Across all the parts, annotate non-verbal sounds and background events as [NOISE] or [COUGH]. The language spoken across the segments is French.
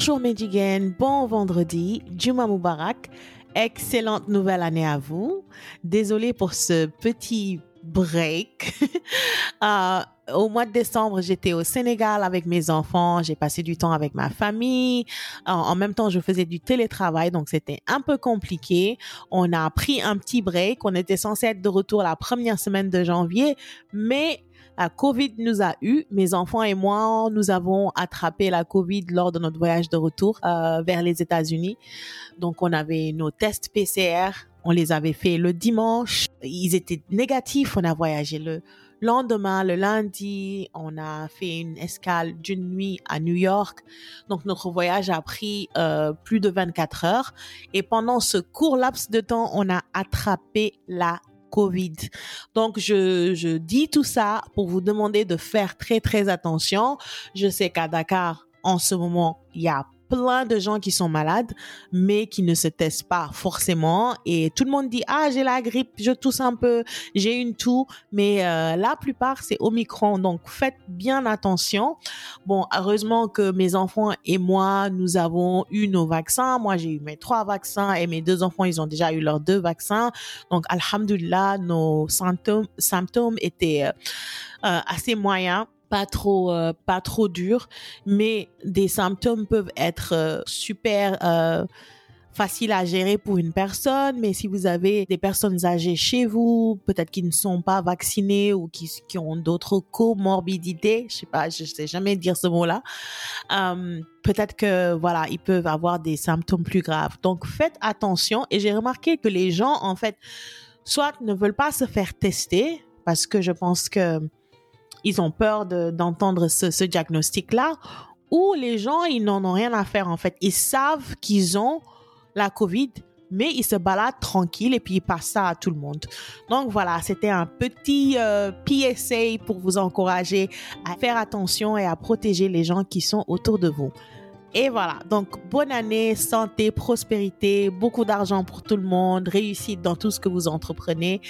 Bonjour Medjigen, bon vendredi, Juma Mubarak. Excellente nouvelle année à vous. Désolée pour ce petit break. [LAUGHS] Euh, au mois de décembre, j'étais au Sénégal avec mes enfants. J'ai passé du temps avec ma famille. En, en même temps, je faisais du télétravail, donc c'était un peu compliqué. On a pris un petit break. On était censé être de retour la première semaine de janvier, mais la COVID nous a eu. Mes enfants et moi, nous avons attrapé la COVID lors de notre voyage de retour euh, vers les États-Unis. Donc, on avait nos tests PCR. On les avait fait le dimanche. Ils étaient négatifs. On a voyagé le lendemain, le lundi. On a fait une escale d'une nuit à New York. Donc, notre voyage a pris euh, plus de 24 heures. Et pendant ce court laps de temps, on a attrapé la Covid. Donc, je, je dis tout ça pour vous demander de faire très, très attention. Je sais qu'à Dakar, en ce moment, il y a plein de gens qui sont malades, mais qui ne se testent pas forcément. Et tout le monde dit, ah, j'ai la grippe, je tousse un peu, j'ai une toux, mais euh, la plupart, c'est Omicron. Donc, faites bien attention. Bon, heureusement que mes enfants et moi, nous avons eu nos vaccins. Moi, j'ai eu mes trois vaccins et mes deux enfants, ils ont déjà eu leurs deux vaccins. Donc, alhamdulillah, nos symptômes, étaient euh, euh, assez moyens pas trop euh, pas trop dur mais des symptômes peuvent être euh, super euh, faciles à gérer pour une personne mais si vous avez des personnes âgées chez vous peut-être qui ne sont pas vaccinées ou qui, qui ont d'autres comorbidités je sais pas je sais jamais dire ce mot là peut-être que voilà ils peuvent avoir des symptômes plus graves. Donc faites attention et j'ai remarqué que les gens en fait soit ne veulent pas se faire tester parce que je pense que ils ont peur d'entendre ce, ce diagnostic-là, ou les gens, ils n'en ont rien à faire en fait. Ils savent qu'ils ont la COVID, mais ils se baladent tranquille et puis ils passent ça à tout le monde. Donc voilà, c'était un petit euh, PSA pour vous encourager à faire attention et à protéger les gens qui sont autour de vous. Et voilà, donc bonne année, santé, prospérité, beaucoup d'argent pour tout le monde, réussite dans tout ce que vous entreprenez.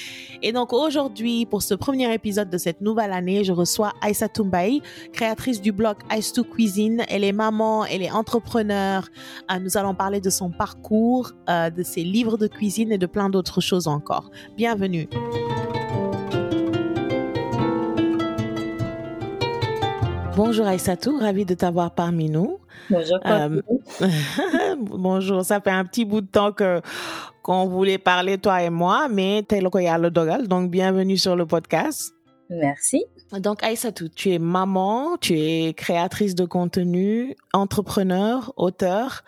Et donc aujourd'hui, pour ce premier épisode de cette nouvelle année, je reçois Aïssa Toumbaï, créatrice du blog Ice to Cuisine. Elle est maman, elle est entrepreneur. Euh, nous allons parler de son parcours, euh, de ses livres de cuisine et de plein d'autres choses encore. Bienvenue. Bonjour Aïssatou, ravie de t'avoir parmi nous. Bonjour. Euh, [LAUGHS] bonjour, ça fait un petit bout de temps que qu'on voulait parler toi et moi, mais t'es le dogal, donc bienvenue sur le podcast. Merci. Donc Aïssatou, tu es maman, tu es créatrice de contenu, entrepreneur, auteur,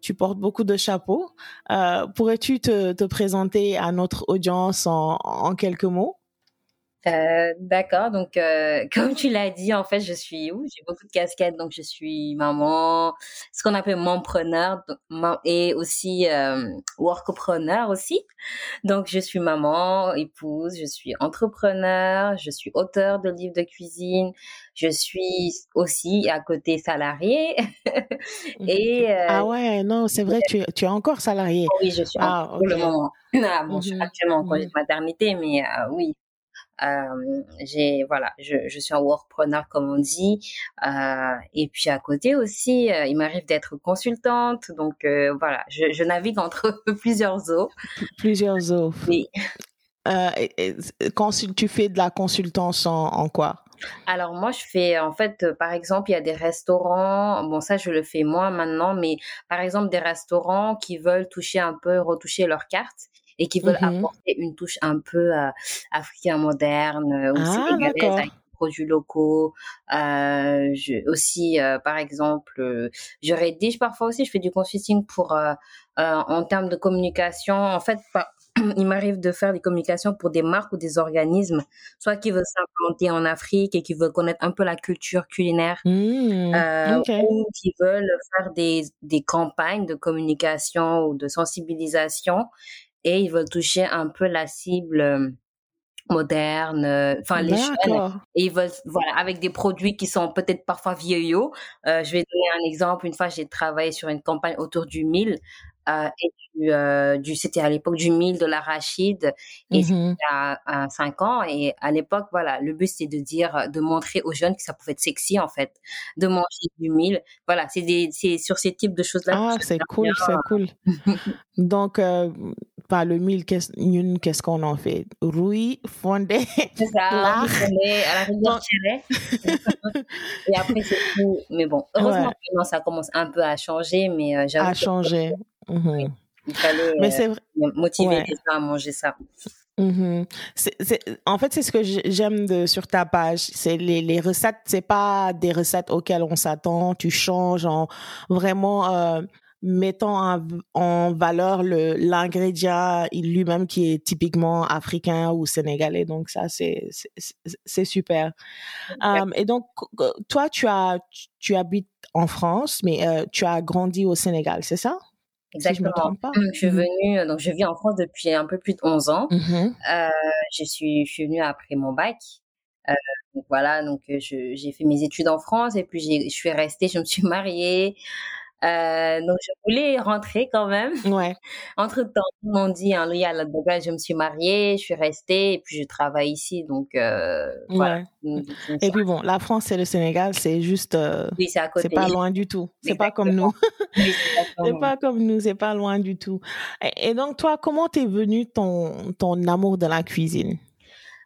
tu portes beaucoup de chapeaux. Euh, Pourrais-tu te, te, présenter à notre audience en, en quelques mots? Euh, D'accord, donc euh, [LAUGHS] comme tu l'as dit, en fait, je suis où J'ai beaucoup de casquettes, donc je suis maman, ce qu'on appelle mompreneur, et aussi euh, workpreneur aussi. Donc je suis maman, épouse, je suis entrepreneur, je suis auteur de livres de cuisine, je suis aussi à côté salarié. [LAUGHS] et euh, ah ouais, non, c'est vrai, tu, tu es encore salarié. Oui, je suis ah, pour le moment. [LAUGHS] Ah, bon, je suis mmh actuellement en congé de maternité, mais euh, oui, euh, j'ai voilà, je, je suis un workpreneur comme on dit. Euh, et puis à côté aussi, euh, il m'arrive d'être consultante. Donc voilà, je, je, navigue entre [LAUGHS] plusieurs eaux. Plusieurs eaux. Oui. tu fais de la consultance en, en quoi? Alors moi, je fais en fait, par exemple, il y a des restaurants. Bon, ça, je le fais moi maintenant, mais par exemple, des restaurants qui veulent toucher un peu, retoucher leur carte et qui veulent mmh apporter une touche un peu euh, africain moderne euh, ou ah, sénégalaise avec des produits locaux. Euh, je, aussi, euh, par exemple, je rédige parfois aussi, je fais du consulting pour en termes de communication. En fait, [CLEARS THROAT] il m'arrive de faire des communications pour des marques ou des organismes, soit qui veulent s'implanter en Afrique et qui veulent connaître un peu la culture culinaire, mmh, euh, ou qui veulent faire des, des campagnes de communication ou de sensibilisation et ils veulent toucher un peu la cible euh, moderne, euh, enfin les jeunes. Et ils veulent, voilà, avec des produits qui sont peut-être parfois vieillots. Euh, je vais donner un exemple. Une fois, j'ai travaillé sur une campagne autour du mille. Euh, et du, euh, du c'était à l'époque du mil, de l'arachide, et c'était Mhm. à, à 5 ans. Et à l'époque, voilà, le but c'était de dire, de montrer aux jeunes que ça pouvait être sexy en fait, de manger du mil. Voilà, c'est des, c'est sur ces types de choses-là que Ah, c'est cool, c'est cool. [LAUGHS] Donc, euh, par le mille, qu'est-ce ñun, qu'est-ce qu'on en fait? Rouille, fondé, ça, [LAUGHS] à la rivière. [LAUGHS] Et après, c'est tout. Mais bon, heureusement, ouais, maintenant, ça commence un peu à changer, mais j'avoue à changer. Mhm. il fallait Mais euh, motiver ouais. les gens à manger ça. C'est, en fait, c'est ce que j'ai- j'aime sur ta page. C'est les, les recettes, c'est pas des recettes auxquelles on s'attend. Tu changes en vraiment euh, mettant en, en valeur le, l'ingrédient lui-même qui est typiquement africain ou sénégalais. Donc ça, c'est super. Euh, et donc, toi, tu as, tu habites en France, mais euh, tu as grandi au Sénégal, c'est ça? Si je me Exactement. pas. Je suis Mhm. venue, donc je vis en France depuis un peu plus de 11 ans. Mhm. Euh, je suis, je suis venue après mon bac. Euh, donc voilà, donc euh, j'ai fait mes études en France et puis je suis restée, je me suis mariée. Euh, donc je voulais rentrer quand même. Ouais. [LAUGHS] Entre temps, ils m'ont dit, hein, Louis, à la Dogal, je me suis mariée, je suis restée et puis je travaille ici. Donc euh. Ouais. Et puis bon, la France et le Sénégal, c'est juste, euh, Oui, c'est à c'est côté. pas loin du tout. [LAUGHS] C'est pas comme nous. [LAUGHS] C'est pas comme nous, c'est pas loin du tout. Et, et donc toi, comment t'es venu ton ton amour de la cuisine?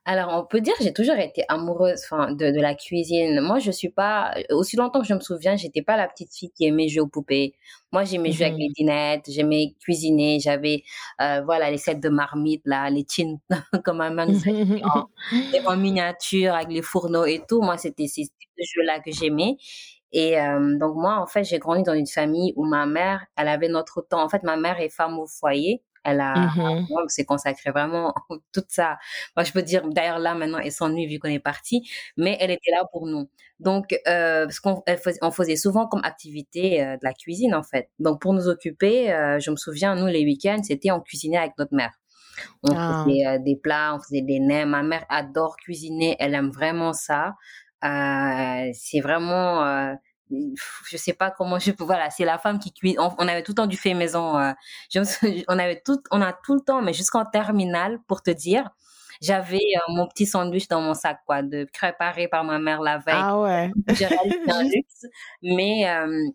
Alors, on peut dire j'ai toujours été amoureuse, enfin, de, de la cuisine. Moi, je suis pas, aussi longtemps que je me souviens, j'étais pas la petite fille qui aimait jouer aux poupées. Moi, j'aimais jouer avec Mhm. les dinettes, j'aimais cuisiner, j'avais, euh, voilà, les sets de marmite, là, les tins, [LAUGHS] comme ma mère nous a dit, en, en miniature, avec les fourneaux et tout. Moi, c'était ces types de jeux-là que j'aimais. Et euh, donc, moi, en fait, j'ai grandi dans une famille où ma mère, elle avait notre temps. En fait, ma mère est femme au foyer. Elle a, Mhm. vraiment, [LAUGHS] s'est consacrée vraiment toute sa, moi, je peux dire, d'ailleurs, là, maintenant, elle s'ennuie vu qu'on est parti, mais elle était là pour nous. Donc, euh, parce qu'on faisait, on faisait souvent comme activité euh, de la cuisine, en fait. Donc, pour nous occuper, euh, je me souviens, nous, les week-ends, c'était on cuisinait avec notre mère. On Ah. faisait des plats, on faisait des nems. Ma mère adore cuisiner, elle aime vraiment ça. C'est vraiment, je sais pas comment je peux, voilà, c'est la femme qui cuisine. On, on avait tout le temps du fait maison. euh, je me sou- on avait tout, on a tout le temps, mais jusqu'en terminale, pour te dire, j'avais euh, mon petit sandwich dans mon sac, quoi, de préparé par ma mère la veille. Ah ouais. [LAUGHS] Un [LAUGHS] luxe, mais euh,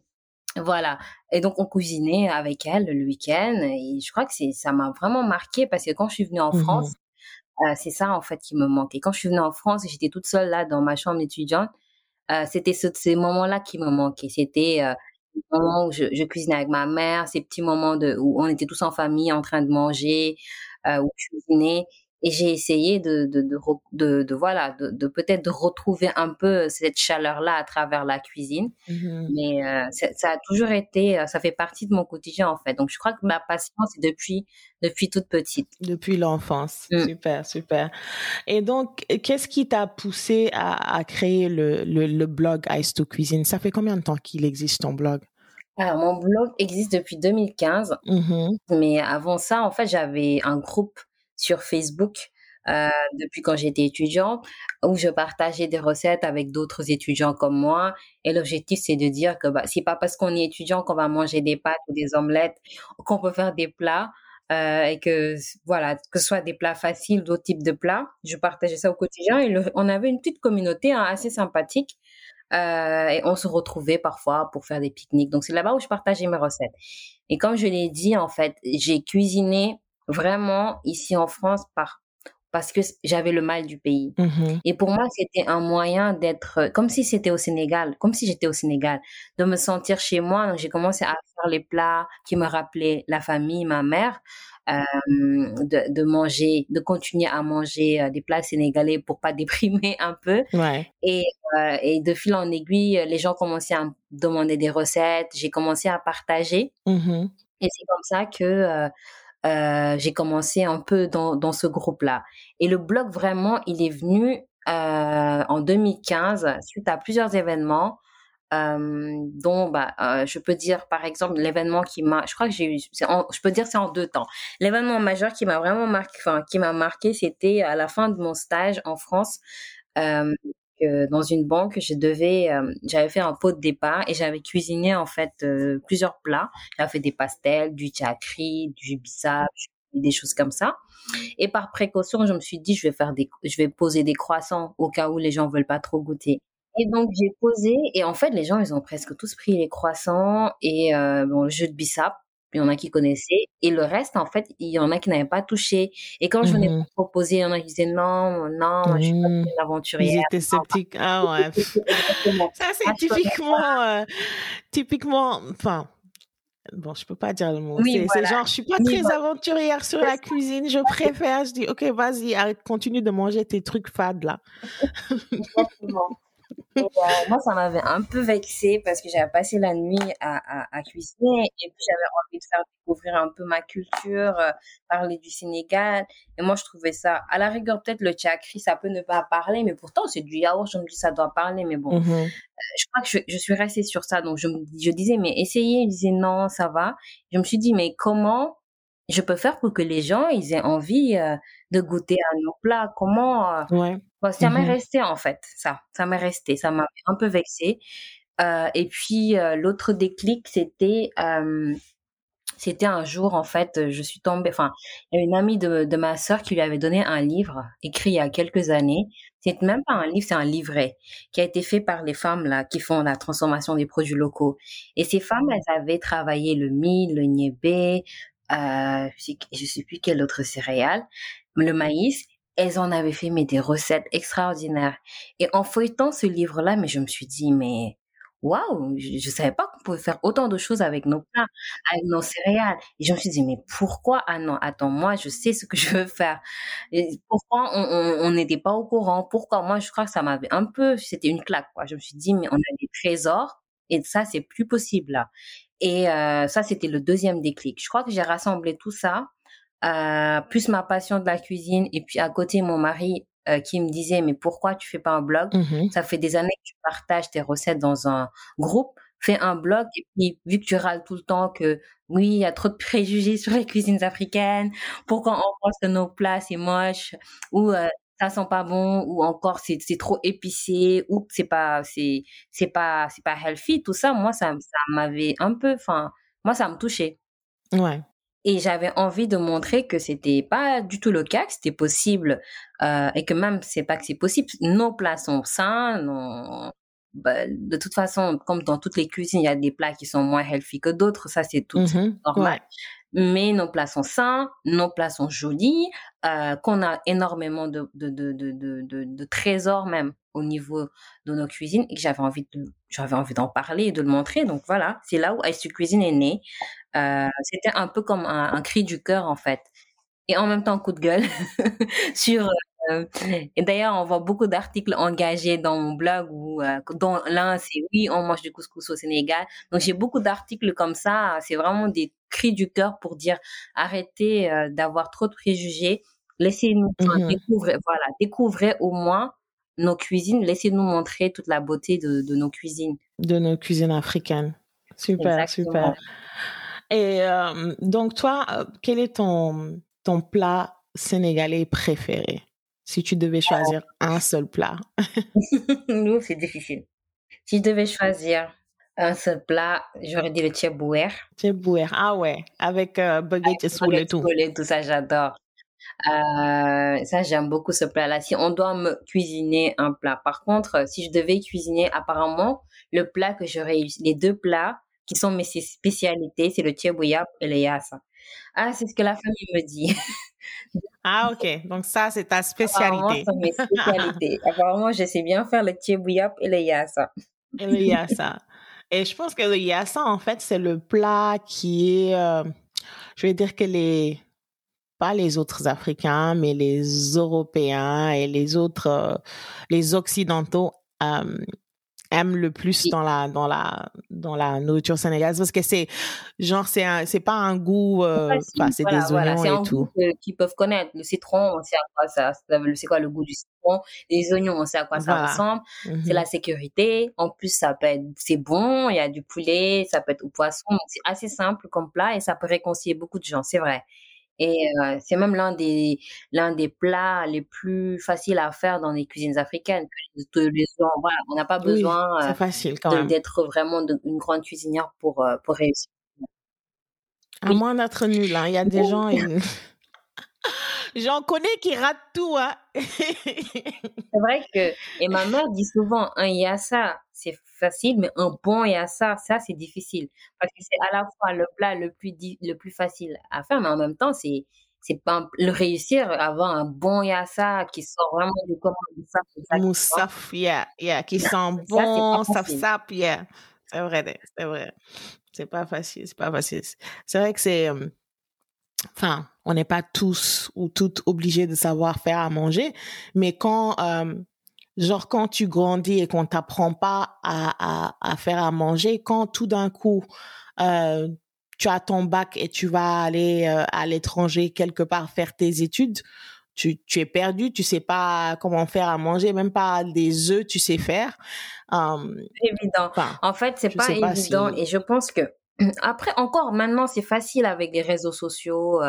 voilà. Et donc, on cuisinait avec elle le week-end. Et je crois que c'est, ça m'a vraiment marqué parce que quand je suis venue en Mhm. France, c'est ça, en fait, qui me manquait. Quand je suis venue en France j'étais toute seule là dans ma chambre d'étudiante, euh, c'était ce, ces moments-là qui me manquaient. C'était euh, les moments où je, je cuisinais avec ma mère, ces petits moments de, où on était tous en famille en train de manger, euh, où je cuisinais. Et j'ai essayé de, de, de, re- de, de, voilà, de, de peut-être de retrouver un peu cette chaleur-là à travers la cuisine. Mhm. Mais euh, ça, a toujours été, euh, ça fait partie de mon quotidien en fait. Donc je crois que ma passion c'est depuis depuis toute petite. Depuis l'enfance. Mm. Super, super. Et donc, qu'est-ce qui t'a poussé à, à créer le, le, le blog Ice to Cuisine? Ça fait combien de temps qu'il existe ton blog? Alors mon blog existe depuis 2015, Mhm. mais avant ça en fait j'avais un groupe sur Facebook euh, depuis quand j'étais étudiante où je partageais des recettes avec d'autres étudiants comme moi. Et l'objectif c'est de dire que bah, c'est pas parce qu'on est étudiant qu'on va manger des pâtes ou des omelettes qu'on peut faire des plats. euh, et que voilà que ce soit des plats faciles d'autres types de plats je partageais ça au quotidien et on avait une petite communauté hein, assez sympathique euh, et on se retrouvait parfois pour faire des pique-niques donc c'est là-bas où je partageais mes recettes et comme je l'ai dit en fait j'ai cuisiné vraiment ici en France par parce que j'avais le mal du pays Mhm. et pour moi, c'était un moyen d'être euh, comme si c'était au Sénégal, comme si j'étais au Sénégal, de me sentir chez moi. Donc, j'ai commencé à faire les plats qui me rappelaient la famille, ma mère, euh, de, de manger, de continuer à manger euh, des plats sénégalais pour pas [LAUGHS] déprimer un peu. Ouais. Et, euh, et de fil en aiguille, les gens commençaient à me demander des recettes. J'ai commencé à partager. Mhm. Et c'est comme ça que euh, euh, j'ai commencé un peu dans, dans ce groupe-là. Et le blog, vraiment, il est venu euh, en 2015 suite à plusieurs événements. Euh, dont bah, euh, je peux dire par exemple l'événement qui m'a je crois que j'ai eu en- je peux dire c'est en deux temps l'événement majeur qui m'a vraiment marqué enfin qui m'a marqué c'était à la fin de mon stage en France euh, dans une banque, euh, j'avais fait un pot de départ et j'avais cuisiné en fait euh, plusieurs plats. J'avais fait des pastels, du chakri, du bissap, des choses comme ça. Et par précaution, je me suis dit, je vais faire des, je vais poser des croissants au cas où les gens veulent pas trop goûter. Et donc j'ai posé et en fait les gens ils ont presque tous pris les croissants et euh, bon le jeu de bissap il y en a qui connaissaient. Et le reste, en fait, il y en a qui n'avaient pas touché. Et quand je venais mmh proposer, il y en a qui disaient non, non, je suis pas mmh. une aventurière. Ils étaient sceptiques. Ah ouais. [LAUGHS] Ça, c'est ah, typiquement, euh, typiquement, enfin, Bon, je peux pas dire le mot. c'est genre, je suis pas très aventurière sur la cuisine. Je préfère, je dis, ok, vas-y, arrête, continue de manger tes trucs fades là. Exactement. Et, euh, moi, ça m'avait un peu vexée parce que j'avais passé la nuit à, à, à cuisiner et puis j'avais envie de faire découvrir un peu ma culture, euh, parler du Sénégal. Et moi, je trouvais ça, à la rigueur, peut-être le tchakri, ça peut ne pas parler, mais pourtant, c'est du yaourt, je me dis, ça doit parler, mais bon. Mmh euh, je crois que je, je, suis restée sur ça. Donc, je, me, je disais, mais essayez. Il disait, non, ça va. Je me suis dit, mais comment je peux faire pour que les gens ils aient envie euh, de goûter à nos plats Comment euh, ouais. Ça m'est mmh resté en fait, ça. Ça m'est resté. Ça m'a un peu vexé. Euh, et puis l'autre déclic, c'était c'était un jour en fait, je suis tombée. Enfin, il y a une amie de, de ma sœur qui lui avait donné un livre écrit il y a quelques années. C'est même pas un livre, c'est un livret qui a été fait par les femmes là qui font la transformation des produits locaux. Et ces femmes, elles avaient travaillé le mil, le niébé, euh, je sais plus quel autre céréale, le maïs. Elles en avaient fait mais des recettes extraordinaires. Et en feuilletant ce livre-là, mais je me suis dit mais waouh, je, je savais pas qu'on pouvait faire autant de choses avec nos plats, avec nos céréales. Et je me suis dit mais pourquoi? Ah non attends moi je sais ce que je veux faire. Et pourquoi on n'était pas au courant? Pourquoi? Moi je crois que ça m'avait un peu c'était une claque quoi. Je me suis dit mais on a des trésors et ça c'est plus possible là. Et euh, ça, c'était le deuxième déclic. Je crois que j'ai rassemblé tout ça, euh, plus ma passion de la cuisine, et puis à côté mon mari euh, qui me disait mais pourquoi tu fais pas un blog? Mmh Ça fait des années que tu partages tes recettes dans un groupe. Fais un blog et puis vu que tu râles tout le temps que oui il y a trop de préjugés [LAUGHS] sur les cuisines africaines, pourquoi on pense que nos plats c'est moche? Ou euh, ça sent pas bon ou encore c'est trop épicé ou c'est pas c'est c'est pas c'est pas healthy tout ça moi ça ça m'avait un peu enfin moi ça me touchait. Ouais. Et j'avais envie de montrer que c'était pas du tout le cas que c'était possible euh, et que même c'est pas que c'est possible nos plats sont sains non bah, de toute façon comme dans toutes les cuisines il y a des plats qui sont moins healthy que d'autres ça c'est tout mmh normal mais nos plats sont sains, nos plats sont jolis, euh, qu'on a énormément de, de, de, de, trésors même au niveau de nos cuisines et que j'avais envie de j'avais envie d'en parler et de le montrer. Donc voilà, c'est là où Ice Cuisine est né. Euh, c'était un peu comme un, un, cri du cœur en fait. Et en même temps, coup de gueule [LAUGHS] sur euh, et d'ailleurs, on voit beaucoup d'articles engagés dans mon blog où, euh, dont l'un c'est oui, on mange du couscous au Sénégal. Donc j'ai beaucoup d'articles comme ça. C'est vraiment des cris du cœur pour dire arrêtez euh, d'avoir trop de préjugés. Laissez-nous mmh découvrir, voilà, découvrez au moins nos cuisines. Laissez-nous montrer toute la beauté de, de, nos cuisines. De nos cuisines africaines. Super, super. Et donc toi, quel est ton ton plat sénégalais préféré? Si tu devais choisir un seul plat? [LAUGHS] Nous, c'est difficile. Si je devais choisir un seul plat, j'aurais dit le tchébouer. Tchébouer, ah ouais, avec euh, baguette et soule tout. tout ça, j'adore. Euh, ça, j'aime beaucoup ce plat-là. Si on doit me cuisiner un plat, par contre, si je devais cuisiner, apparemment, le plat que j'aurais, les deux plats qui sont mes spécialités, c'est le tchébouya et le yassa. Ah, c'est ce que la famille me dit. [LAUGHS] Ah, ok. Donc, ça, c'est ta spécialité. Apparemment, mes spécialités. [LAUGHS] Apparemment, je sais bien faire le tchébouillap et le yassa. Et le [LAUGHS] yassa. Et je pense que le yassa, en fait, c'est le plat qui est, euh, je vais dire que les, pas les autres Africains, mais les Européens et les autres, euh, les Occidentaux euh, aime le plus dans la dans la dans la nourriture sénégalaise parce que c'est genre c'est c'est pas un goût euh, c'est des oignons et tout. qu'ils peuvent connaître. Le citron on sait à quoi ça c'est quoi le goût du citron? Les oignons on sait à quoi ça ressemble. C'est mm-hmm. la sécurité. En plus ça peut être c'est bon il y a du poulet ça peut être au poisson c'est assez simple comme plat et ça peut réconcilier beaucoup de gens c'est vrai Et euh, c'est même l'un des, l'un des plats les plus faciles à faire dans les cuisines africaines. on n'a pas besoin euh, d'être vraiment une grande cuisinière pour, euh, pour réussir. À moins d'être nul, hein. il y a des gens... [LAUGHS] J'en connais qui ratent tout. Hein. [LAUGHS] c'est vrai que, et ma mère dit souvent, un yassa, c'est facile, mais un bon yassa, ça, c'est difficile. Parce que c'est à la fois le plat le plus, le plus facile à faire, mais en même temps, c'est, c'est pas le réussir, avoir un bon yassa qui sort vraiment du de Moussaf, yeah, yeah, qui sent bon, saf sap, yeah. C'est vrai, c'est vrai. C'est pas facile, c'est pas facile. C'est vrai que c'est, euh, enfin, on n'est pas tous ou toutes obligés de savoir faire à manger, mais quand, euh, genre quand tu grandis et qu'on t'apprend pas à, à, faire à manger, quand tout d'un coup euh, tu as ton bac et tu vas aller euh, à l'étranger quelque part faire tes études, tu, tu es perdu, tu sais pas comment faire à manger, même pas des œufs, tu sais faire. évident. en fait, c'est pas évident et je pense que après encore maintenant c'est facile avec les réseaux sociaux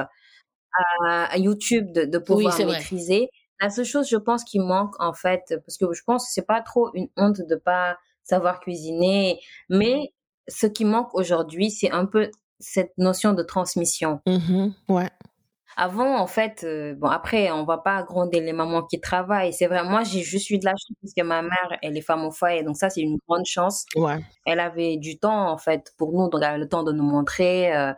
à, YouTube de, pouvoir maîtriser. La seule chose, je pense, qui manque, en fait, parce que je pense que c'est pas trop une honte de pas savoir cuisiner, mais ce qui manque aujourd'hui, c'est un peu cette notion de transmission. Mmh ouais. Avant, en fait, euh, bon, après, on va pas gronder les mamans qui travaillent. C'est vrai, moi, j'ai juste eu de la chance parce que ma mère, elle est femme au foyer. Donc, ça, c'est une grande chance. Ouais. Elle avait du temps, en fait, pour nous, donc elle avait le temps de nous montrer. Euh,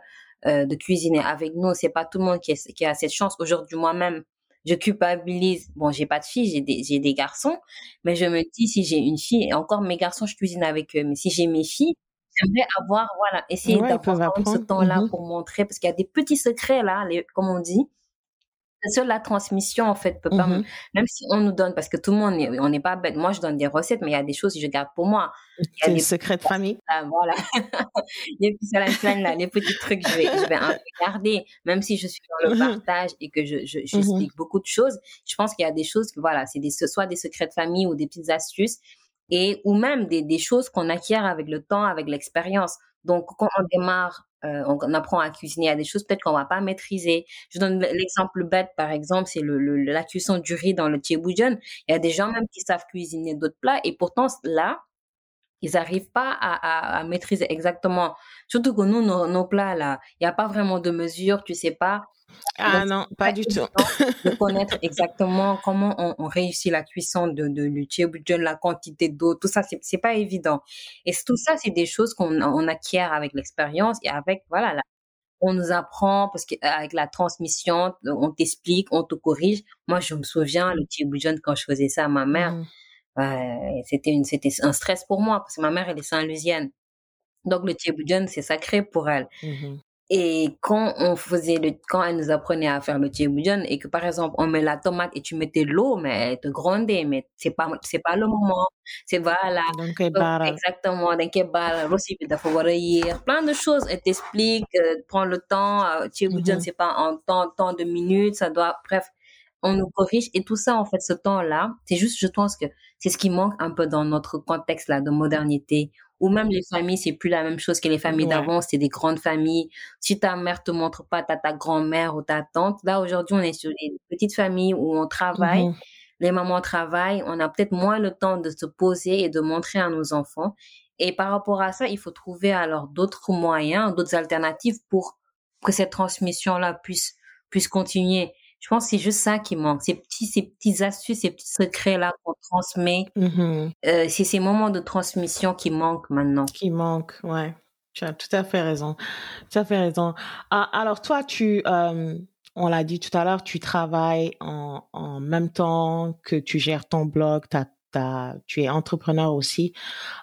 euh, de cuisiner avec nous. C'est pas tout le monde qui, qui a cette chance. Aujourd'hui, moi-même, je culpabilise. Bon, j'ai pas de fille, j'ai des, j'ai des garçons, mais je me dis si j'ai une fille, et encore mes garçons, je cuisine avec eux, mais si j'ai mes filles, j'aimerais avoir, voilà, essayer d'avoir ce temps-là mmh pour montrer, parce qu'il y a des petits secrets là, les, comme on dit, seule la transmission, en fait, peut pas, mmh même si on nous donne, parce que tout le monde, on n'est pas bête. Moi, je donne des recettes, mais il y a des choses que je garde pour moi. C'est des secrets de famille. voilà. [LAUGHS] les petits là, les petits trucs, je vais, je vais un peu garder, même si je suis dans le mmh partage et que je, je, j'explique beaucoup de choses. Je pense qu'il y a des choses que, voilà, c'est des, soit des secrets de famille ou des petites astuces et, ou même des, des choses qu'on acquiert avec le temps, avec l'expérience. Donc, quand on démarre euh, on, apprend à cuisiner à des choses peut-être qu'on va pas maîtriser. Je donne l'exemple bête, par exemple, c'est le, la cuisson du riz dans le tchéboujon. Il y a des gens même qui savent cuisiner d'autres plats et pourtant là, ils n'arrivent pas à, à, maîtriser exactement. Surtout que nous, nos, nos plats là, il n'y a pas vraiment de mesure, tu sais pas. Ah non, pas du tout. de [LAUGHS] connaître exactement comment on, réussit la cuisson de, de de la quantité d'eau, tout ça, c'est pas évident. Et tout ça, c'est des choses qu'on on acquiert avec l'expérience et avec, voilà, on nous apprend parce qu'avec la transmission, on t'explique, on te corrige. Moi, je me souviens, le tchéboujon, quand je faisais ça à ma mère, c'était une, c'était un stress pour moi parce que ma mère, elle est saint-lusienne. Donc, le tchéboujon, c'est sacré pour elle. Mmh et quand on faisait le, quand elle nous apprenait à faire le tchéboujon et que par exemple on met la tomate et tu mettais l'eau, mais elle te grondait, mais c'est pas, c'est pas le moment. C'est voilà. Donc, exactement. aussi, plein de choses. Elle t'explique, euh, prends le temps. Euh, tchéboujon, mm c'est pas en temps, temps de minutes, ça doit, bref, on nous corrige et tout ça, en fait, ce temps-là, c'est juste, je pense que c'est ce qui manque un peu dans notre contexte là de modernité ou même les familles, c'est plus la même chose que les familles d'avant, c'est des grandes familles. Si ta mère te montre pas, t'as ta grand-mère ou ta tante. Là, aujourd'hui, on est sur des petites familles où on travaille. Mmh les mamans travaillent, on a peut-être moins le temps de se poser et de montrer à nos enfants. Et par rapport à ça, il faut trouver alors d'autres moyens, d'autres alternatives pour que cette transmission-là puisse, puisse continuer. Je pense que c'est juste ça qui manque. Ces petits, ces petits astuces, ces petits secrets-là qu'on transmet. Mmh euh, c'est ces moments de transmission qui manquent maintenant. Qui manquent, ouais. Tu as tout à fait raison. Tu as fait raison. Ah, alors toi, tu, euh, on l'a dit tout à l'heure, tu travailles en, en même temps que tu gères ton blog, tu as tu es entrepreneur aussi.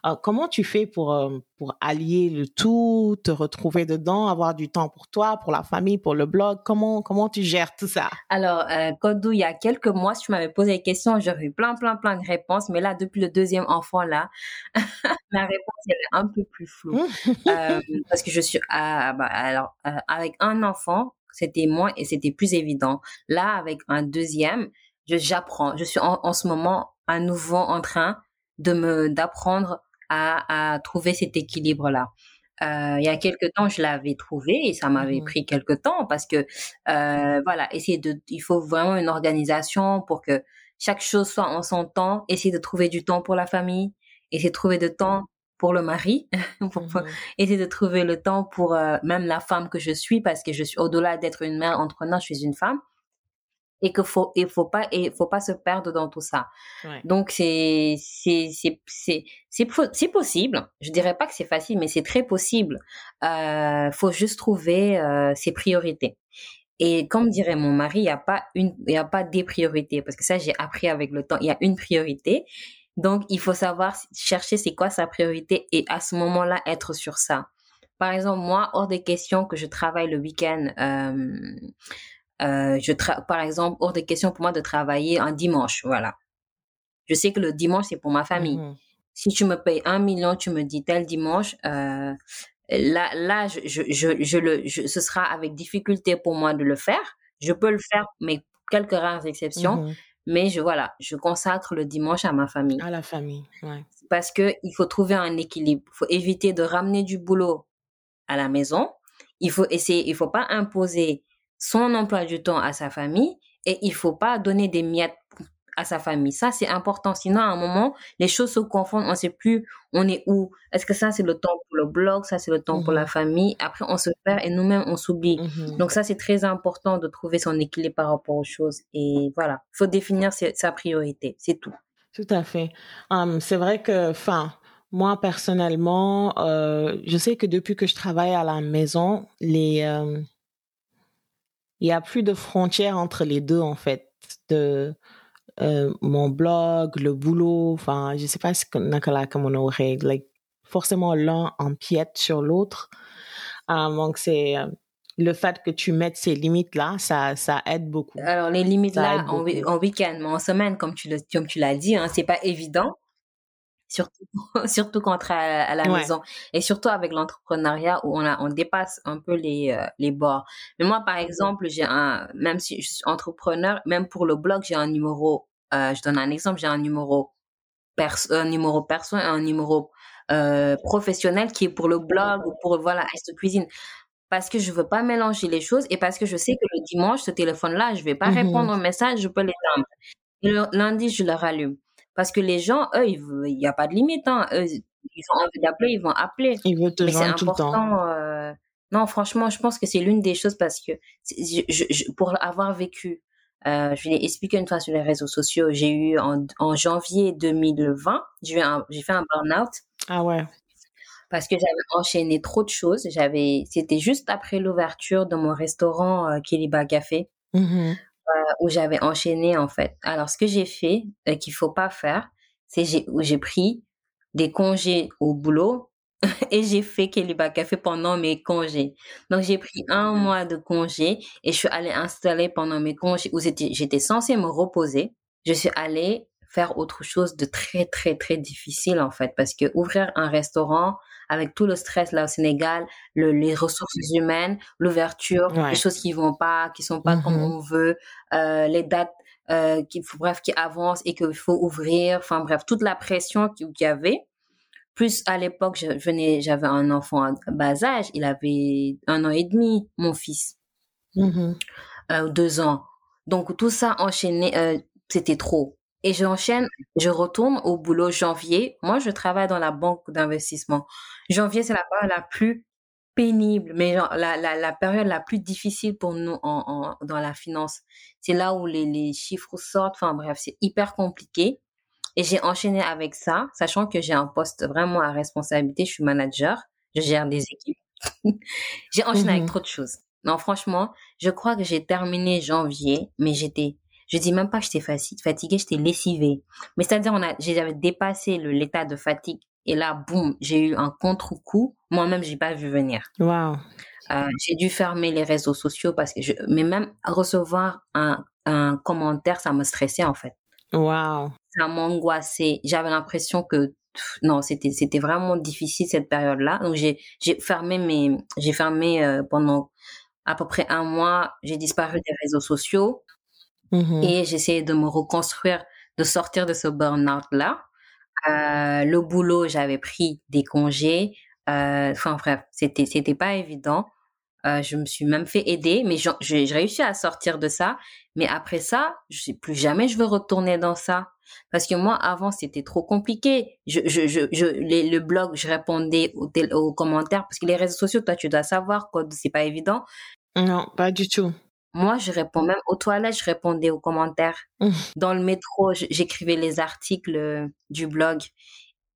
Euh, comment tu fais pour, euh, pour allier le tout, te retrouver dedans, avoir du temps pour toi, pour la famille, pour le blog? Comment, comment tu gères tout ça? Alors, euh, Kodou, il y a quelques mois, si tu m'avais posé des questions, j'aurais eu plein, plein, plein de réponses. Mais là, depuis le deuxième enfant, là, [LAUGHS] ma réponse est un peu plus floue. euh, parce que je suis... bah, alors, avec un enfant, c'était moins et c'était plus évident. Là, avec un deuxième, j'apprends. Je suis en, ce moment à nouveau en train de me d'apprendre à, à trouver cet équilibre là. Euh, il y a quelques temps, je l'avais trouvé et ça m'avait Mhm. pris quelques temps parce que euh, voilà, essayer de, il faut vraiment une organisation pour que chaque chose soit en son temps. Essayer de trouver du temps pour la famille, essayer de trouver du temps pour le mari, [LAUGHS] pour, Mhm. essayer de trouver le temps pour euh, même la femme que je suis parce que je suis au-delà d'être une mère entrepreneur, je suis une femme et que faut il faut pas et faut pas se perdre dans tout ça. Ouais. Donc c'est c'est c'est c'est c'est po- c'est possible. Je dirais pas que c'est facile, mais c'est très possible. Euh, faut juste trouver euh, ses priorités. Et comme dirait mon mari, il y a pas une il y a pas des priorités parce que ça j'ai appris avec le temps. Il y a une priorité. Donc il faut savoir chercher c'est quoi sa priorité et à ce moment-là être sur ça. Par exemple, moi, hors des questions que je travaille le week-end, euh, euh, je tra- par exemple, hors des questions pour moi de travailler un dimanche, voilà. Je sais que le dimanche, c'est pour ma famille. Mhm. Si tu me payes un million, tu me dis tel dimanche, euh, là, là, je, je, je, je le, je- ce sera avec difficulté pour moi de le faire. Je peux le faire, mais quelques rares exceptions. Mhm. Mais je, voilà, je consacre le dimanche à ma famille À la famille, ouais. parce que il faut trouver un équilibre. Il faut éviter de ramener du boulot à la maison. Il faut essayer, il faut pas imposer son emploi du temps à sa famille et il faut pas donner des miettes à sa famille. Ça, c'est important. Sinon, à un moment, les choses se confondent. On sait plus, on est où. Est-ce que ça, c'est le temps pour le blog? Ça, c'est le temps pour Mhm. la famille. Après, on se perd et nous-mêmes, on s'oublie. Mhm. Donc ça, c'est très important de trouver son équilibre par rapport aux choses. Et voilà, il faut définir ses- sa priorité. C'est tout. Tout à fait. Hum, c'est vrai que, enfin, moi personnellement, euh, je sais que depuis que je travaille à la maison, les, euh, il y a plus de frontières entre les deux en fait. De euh, mon blog, le boulot, enfin, je sais pas nakala comme on aurait, like, forcément l'un empiète sur l'autre. Hum, donc c'est euh, le fait que tu mettes ces limites là, ça, ça aide beaucoup. Alors, les limites Ça là, en, week-end, mais en semaine, comme tu le, comme tu l'as dit, hein, c'est pas évident. Surtout, [LAUGHS] surtout quand on est à, la Ouais. maison. Et surtout avec l'entrepreneuriat où on a, on dépasse un peu les, euh, les bords. Mais moi, par exemple, j'ai un, même si je suis entrepreneur, même pour le blog, j'ai un numéro, euh, je donne un exemple, j'ai un numéro perso, un numéro perso et un numéro, euh, professionnel qui est pour le blog ou pour, voilà, Ice Cuisine parce que je veux pas mélanger les choses et parce que je sais que le dimanche, ce téléphone-là, je vais pas Mhm. répondre aux messages, je peux l'éteindre. Et le lundi, je le rallume. Parce que les gens, eux, ils veulent- il n'y a pas de limite. Hein. Eux, ils ont envie d'appeler, ils vont appeler. Il veut te joindre tout le temps. important. euh, Non, franchement, je pense que c'est l'une des choses parce que c'est- je, je- je- pour avoir vécu, euh, je l'ai expliqué une fois sur les réseaux sociaux, j'ai eu en, en janvier 2020, j'ai fait un burn-out Ah ouais. parce que j'avais enchaîné trop de choses. J'avais, c'était juste après l'ouverture de mon restaurant euh, Kiliba Café Mhm. Euh, où j'avais enchaîné en fait. Alors ce que j'ai fait euh, qu'il faut pas faire, c'est j'ai où j'ai pris des congés au boulot [LAUGHS] et j'ai fait Kiliba Café pendant mes congés. Donc j'ai pris un mois de congé et je suis allée installer pendant mes congés où j'étais j'étais censée me reposer. Je suis allée faire autre chose de très très très difficile en fait parce que ouvrir un restaurant avec tout le stress là au Sénégal, le, les ressources humaines, l'ouverture, Ouais. les choses qui vont pas, qui sont pas comme Mhm. on veut, euh, les dates euh, qui bref qui avancent et qu'il faut ouvrir, enfin bref toute la pression qu'il y avait. Plus à l'époque, je venais, j'avais un enfant à bas âge, il avait un an et demi, mon fils, Mhm. euh, deux ans. Donc tout ça enchaîné, euh, c'était trop. Et j'enchaîne, je retourne au boulot janvier. Moi, je travaille dans la banque d'investissement. Janvier, c'est la période la plus pénible, mais genre, la, la, la période la plus difficile pour nous en, en, dans la finance. C'est là où les, les chiffres sortent. Enfin bref, c'est hyper compliqué. Et j'ai enchaîné avec ça, sachant que j'ai un poste vraiment à responsabilité. Je suis manager, je gère des équipes. [LAUGHS] j'ai enchaîné avec Mhm. trop de choses. Non, franchement, je crois que j'ai terminé janvier, mais j'étais, je dis même pas que j'étais fati- fatiguée, j'étais lessivée. Mais c'est-à-dire, on a, j'avais dépassé l'état de fatigue. Et là, boum, j'ai eu un contre-coup. Moi-même, j'ai pas vu venir. Wow. Euh, j'ai dû fermer les réseaux sociaux parce que je, mais même recevoir un, un commentaire, ça me stressait, en fait Wow. ça m'angoissait. J'avais l'impression que non, c'était c'était vraiment difficile cette période-là. Donc j'ai j'ai fermé mes j'ai fermé euh, pendant à peu près un mois. J'ai disparu des réseaux sociaux Mhm. et essayé de me reconstruire, de sortir de ce burn-out là. Euh, le boulot, j'avais pris des congés. Enfin bref, c'était c'était pas évident. Euh, je me suis même fait aider, mais j'ai réussi à sortir de ça. Mais après ça, je sais plus jamais je veux retourner dans ça. Parce que moi, avant, c'était trop compliqué. Je, je, je, je le blog, je répondais aux, aux, commentaires. Parce que les réseaux sociaux, toi, tu dois savoir, quoi, c'est pas évident. Non, pas du tout. Moi, je réponds même aux toilettes, je répondais aux commentaires. Mmh. Dans le métro, j'écrivais les articles euh, du blog.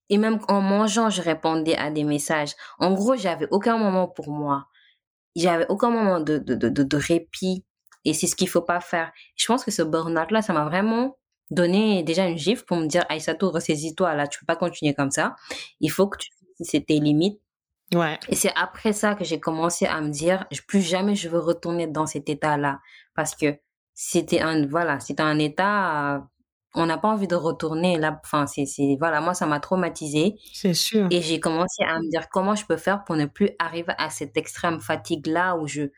Et même en mangeant, je répondais à des messages. En gros, j'avais aucun moment pour moi j'avais aucun moment de, de, de, de répit et c'est ce qu'il faut pas faire. Je pense que ce burn-out là, ça m'a vraiment donné déjà une gifle pour me dire Aïssatou, ressaisis-toi là, tu peux pas continuer comme ça. Il faut que tu c'est tes limites. Ouais. Et c'est après ça que j'ai commencé à me dire plus jamais je veux retourner dans cet état là parce que c'était un voilà, c'était un état on n'a pas envie de retourner là. Enfin, c'est, voilà, moi, ça m'a traumatisé. C'est sûr. Et j'ai commencé à me dire comment je peux faire pour ne plus arriver à cette extrême fatigue là où je,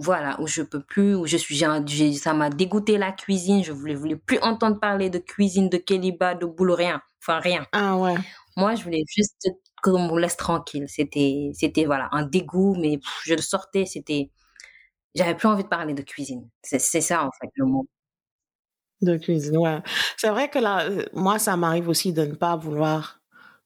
voilà, où je peux plus, où je suis, ça m'a dégoûté la cuisine. Je voulais, voulais plus entendre parler de cuisine, de kéliba, de boulot, rien. Enfin, rien. Ah ouais. Moi, je voulais juste qu'on me laisse tranquille. C'était, c'était, voilà, un dégoût, mais je le sortais, c'était, j'avais plus envie de parler de cuisine. C'est, ça, en fait, le mot. De cuisine, ouais. C'est vrai que là, euh, moi, ça m'arrive aussi de ne pas vouloir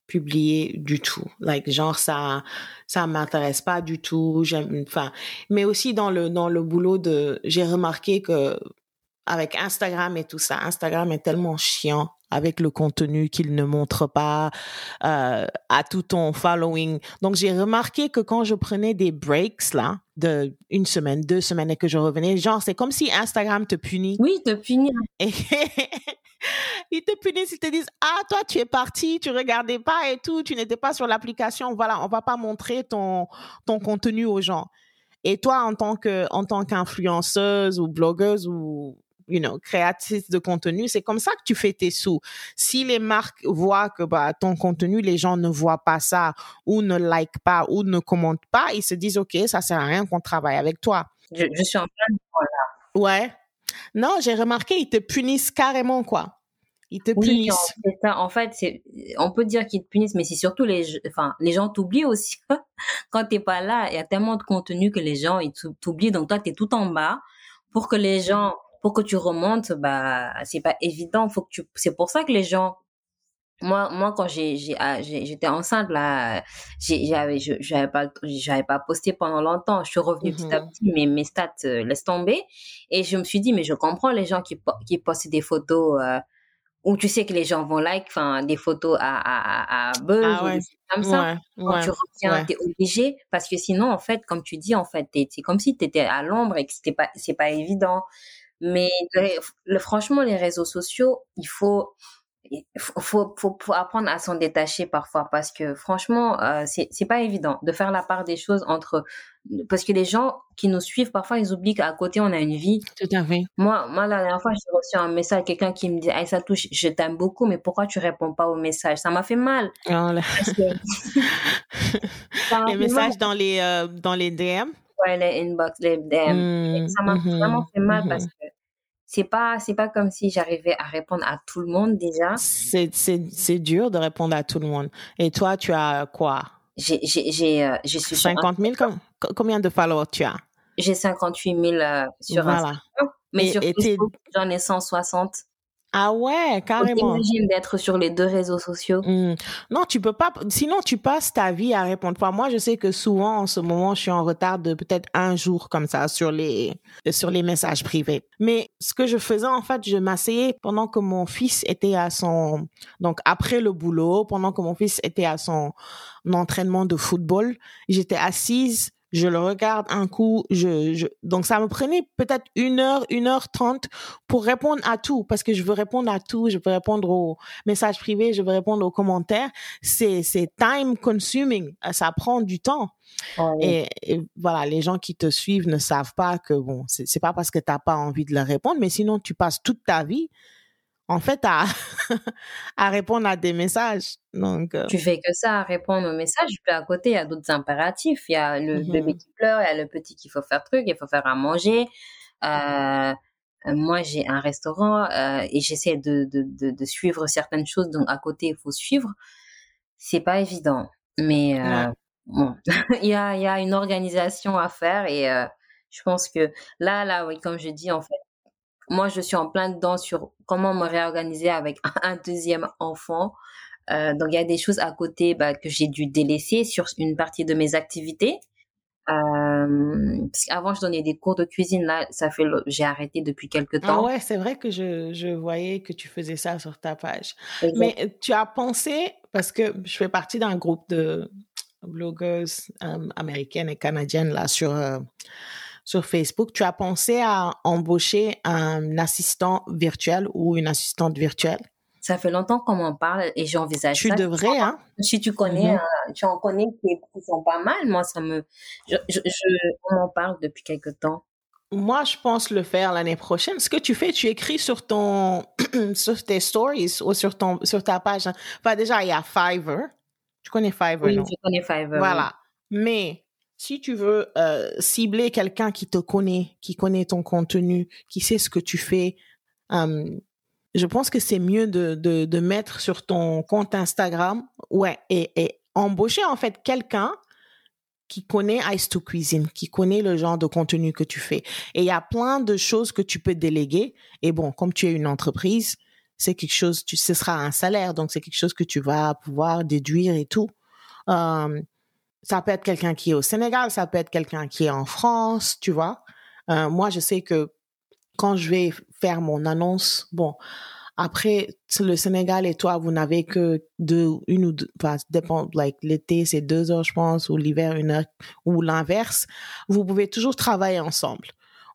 publier du tout. Like, genre, ça, ça m'intéresse pas du tout. J'aime, enfin, mais aussi dans le, dans le boulot de, j'ai remarqué que avec Instagram et tout ça, Instagram est tellement chiant avec le contenu qu'il ne montre pas euh, à tout ton following. Donc j'ai remarqué que quand je prenais des breaks là de une semaine, deux semaines et que je revenais, genre c'est comme si Instagram te punit. Oui, te punit. Et [LAUGHS] ils te punissent, ils te disent ah toi tu es parti, tu regardais pas et tout, tu n'étais pas sur l'application, voilà, on va pas montrer ton ton contenu aux gens. Et toi en tant que en tant qu'influenceuse ou blogueuse ou you know, créatrice de contenu, c'est comme ça que tu fais tes sous. Si les marques voient que bah, ton contenu, les gens ne voient pas ça ou ne like pas ou ne commentent pas, ils se disent, OK, ça sert à rien qu'on travaille avec toi. Je, suis en plein là. Ouais. Non, j'ai remarqué, ils te punissent carrément, quoi. Ils te punissent. En fait, c'est, on peut dire qu'ils te punissent, mais c'est surtout les, enfin, les gens t'oublient aussi. Quand t'es pas là, il y a tellement de contenu que les gens, ils t'oublient. Donc toi, tu es tout en bas pour que les gens pour que tu remontes, bah, c'est pas évident. Faut que tu, c'est pour ça que les gens, moi, moi, quand j'ai, j'ai, ah, j'étais enceinte, là, j'avais, j'avais pas, j'avais pas posté pendant longtemps. Je suis revenue petit à mmh petit, mais mes stats euh, laissent tomber. Et je me suis dit, mais je comprends les gens qui, qui postent des photos, euh, où tu sais que les gens vont like, enfin, des photos à, à, à, buzz, ah comme ça. Quand tu reviens, t'es obligé, parce que sinon, en fait, comme tu dis, en fait, c'est comme si t'étais à l'ombre et que c'était pas, c'est pas évident. Mais le, franchement, les réseaux sociaux, il faut, il faut, faut, faut, apprendre à s'en détacher parfois parce que franchement, euh, c'est, c'est pas évident de faire la part des choses entre, parce que les gens qui nous suivent, parfois, ils oublient qu'à côté, on a une vie. Tout à fait. Moi, moi, la dernière fois, j'ai reçu un message, quelqu'un qui me dit, ah, ça touche, je t'aime beaucoup, mais pourquoi tu réponds pas au message? Ça m'a fait mal. Oh [LAUGHS] les messages dans les, euh, dans les DM? Ouais, les inbox, les DM. Mmh, ça m'a mmh, vraiment fait mal parce mmh. que c'est pas c'est pas comme si j'arrivais à répondre à tout le monde déjà. C'est c'est dur de répondre à tout le monde. Et toi, tu as quoi? J'ai j'ai j'ai euh, je suis 50 000 combien de followers tu as? J'ai 58 000 euh, sur voilà. Instagram. Mais sur Facebook, j'en ai 160. Ah ouais, carrément. Imagine d'être sur les deux réseaux sociaux. Mmh. Non, tu peux pas. Sinon, tu passes ta vie à répondre. Enfin, moi, je sais que souvent, en ce moment, je suis en retard de peut-être un jour comme ça sur les sur les messages privés. Mais ce que je faisais, en fait, je m'asseyais pendant que mon fils était à son donc après le boulot, pendant que mon fils était à son entraînement de football, j'étais assise je le regarde un coup, je, je... donc ça me prenait peut-être une heure, une heure trente pour répondre à tout, parce que je veux répondre à tout, je veux répondre aux messages privés, je veux répondre aux commentaires. C'est, c'est time consuming, ça prend du temps. Et, voilà, les gens qui te suivent ne savent pas que bon, c'est, c'est pas parce que t'as pas envie de leur répondre, mais sinon tu passes toute ta vie en fait à, [LAUGHS] à répondre à des messages. Donc, euh. Tu fais que ça, à répondre aux messages. Puis à côté, il y a d'autres impératifs. Il y a le mmh bébé qui pleure, il y a le petit qu'il faut faire truc, il faut faire à manger. Euh, moi, j'ai un restaurant euh, et j'essaie de, de, de, de, suivre certaines choses. Donc, à côté, il faut suivre. c'est pas évident. Mais euh, bon, [LAUGHS] il y a, il y a une organisation à faire et euh, je pense que là, là, oui, comme je dis, en fait, moi, je suis en plein dedans sur comment me réorganiser avec [LAUGHS] un deuxième enfant. Euh, donc, il y a des choses à côté bah, que j'ai dû délaisser sur une partie de mes activités. Euh, parce qu'avant, je donnais des cours de cuisine. Là, ça fait, j'ai arrêté depuis quelques ah temps. Ah ouais, c'est vrai que je, je voyais que tu faisais ça sur ta page. Mais euh, tu as pensé, parce que je fais partie d'un groupe de blogueuses euh, américaines et canadiennes là sur, sur Facebook, tu as pensé à embaucher un assistant virtuel ou une assistante virtuelle? Ça fait longtemps qu'on m'en parle et j'envisage ça. Tu devrais, hein. Si tu connais, mm-hmm. tu en connais qui sont pas mal. Moi, ça me, je, je, on m'en parle depuis quelque temps. Moi, je pense le faire l'année prochaine. Ce que tu fais, tu écris sur ton, [CLEARS THROAT] sur tes stories ou sur ton, sur ta page. Hein. Enfin, déjà, il y a Fiverr. Tu connais Fiverr, oui, je connais Fiverr. Voilà. Mais si tu veux euh, cibler quelqu'un qui te connaît, qui connaît ton contenu, qui sait ce que tu fais, euh, je pense que c'est mieux de, de, mettre sur ton compte Instagram, ouais, et, et embaucher en fait quelqu'un qui connaît Ice to Cuisine, qui connaît le genre de contenu que tu fais. Et il y a plein de choses que tu peux déléguer. Et bon, comme tu es une entreprise, c'est quelque chose, tu, ce sera un salaire, donc c'est quelque chose que tu vas pouvoir déduire et tout. Euh, ça peut être quelqu'un qui est au Sénégal, ça peut être quelqu'un qui est en France, tu vois. Euh, moi, je sais que quand je vais faire mon annonce, bon, après, le Sénégal et toi, vous n'avez que deux, une ou deux, enfin, dépend, like, l'été, c'est deux heures, je pense, ou l'hiver, une heure, ou l'inverse. Vous pouvez toujours travailler ensemble.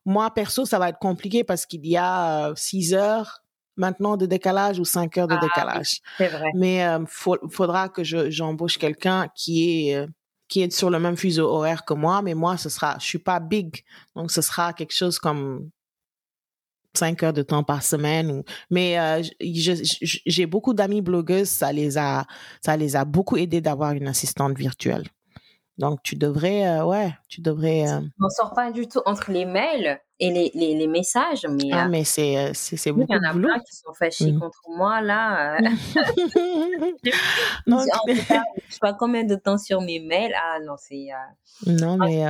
Moi, perso, ça va être compliqué parce qu'il y a euh, six heures maintenant de décalage ou cinq heures de ah décalage. c'est vrai. Mais il euh, faudra que je, j'embauche quelqu'un qui est, euh, qui est sur le même fuseau horaire que moi, mais moi, ce sera, je suis pas big, donc ce sera quelque chose comme cinq heures de temps par semaine. Mais euh, j'ai beaucoup d'amis blogueuses, ça les a, ça les a beaucoup aidé d'avoir une assistante virtuelle. Donc tu devrais, euh, ouais, tu devrais. Euh... On sort pas du tout entre les mails et les, les, les messages, mais. Ah, mais c'est euh, c'est beaucoup de boulot. Il y en a plein qui sont fâchés mmh. contre moi là. [LAUGHS] [LAUGHS] Donc... je sais pas combien de temps sur mes mails? Ah non, c'est. non mais.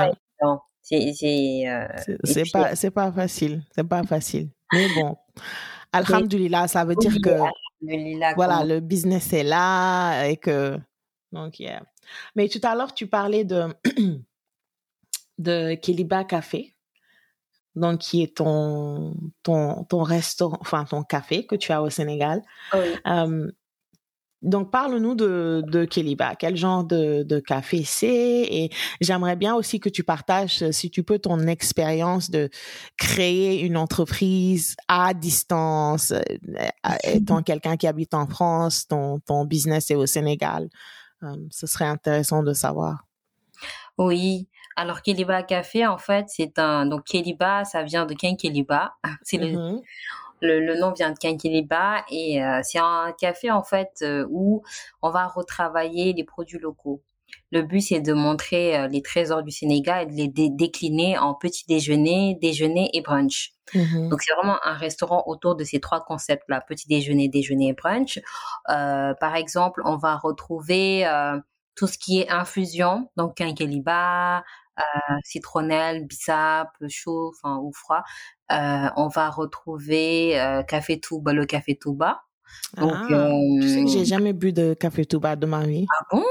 C'est c'est pas c'est pas facile, c'est pas facile. Mais bon, [LAUGHS] alhamdulillah, ça veut dire que voilà, le business est là et que donc yeah. Mais tout à l'heure tu parlais de [CLEARS THROAT] de Keliba Café. Donc qui est ton ton ton restaurant enfin ton café que tu as au Sénégal. Oui. Um, donc, parle-nous de, de Keliba. Quel genre de, de café c'est? Et j'aimerais bien aussi que tu partages, si tu peux, ton expérience de créer une entreprise à distance, euh, étant [LAUGHS] quelqu'un qui habite en France, ton, ton business est au Sénégal. Euh, ce serait intéressant de savoir. Oui. Alors, Keliba Café, en fait, c'est un, donc Keliba, ça vient de Keliba. [LAUGHS] C'est le, mm-hmm. Le, nom vient de Kinkeliba et euh, c'est un café en fait euh, où on va retravailler les produits locaux. Le but c'est de montrer euh, les trésors du Sénégal et de les décliner en petit déjeuner, déjeuner et brunch. Mm-hmm. Donc c'est vraiment un restaurant autour de ces trois concepts là, petit déjeuner, déjeuner et brunch. par exemple, on va retrouver tout ce qui est infusion, donc euh, citronnelle, bissap, chaud, enfin ou froid. Euh, on va retrouver euh, café Touba, le café Touba. Donc, ah, tu sais que j'ai jamais bu de café Touba de ma vie. Ah bon?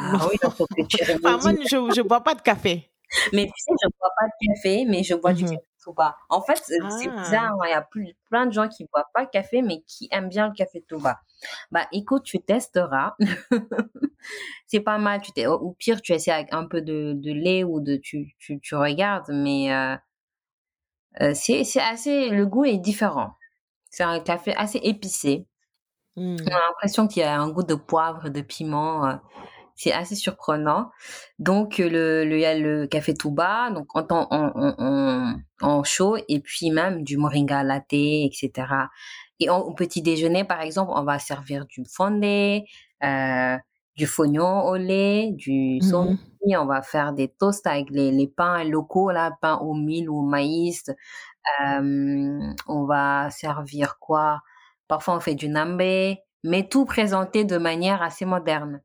Ah oui, donc faut que tu enfin, moi, je je bois pas de café. Mais tu sais, je bois pas de café, mais je bois du mhm. Touba. En fait, c'est ah. bizarre. Hein, il y a plus, plein de gens qui boivent pas de café, mais qui aiment bien le café Touba. Bah, écoute, tu testeras. [LAUGHS] c'est pas mal. Tu au pire, tu essaies avec un peu de, de lait ou de tu, tu, tu regardes, mais euh, euh, c'est assez. Le goût est différent. C'est un café assez épicé. Mmh. On a l'impression qu'il y a un goût de poivre, de piment. Euh, c'est assez surprenant. Donc le, le il y a le café Touba, donc en, en, en, en, chaud et puis même du moringa latte, etc. Et au petit déjeuner, par exemple, on va servir du fondé, euh, du fognon au lait, du mmh on va faire des toasts avec les, les pains locaux, là, pain au mil ou au maïs. Euh, on va servir quoi? Parfois, on fait du nambé, mais tout présenté de manière assez moderne.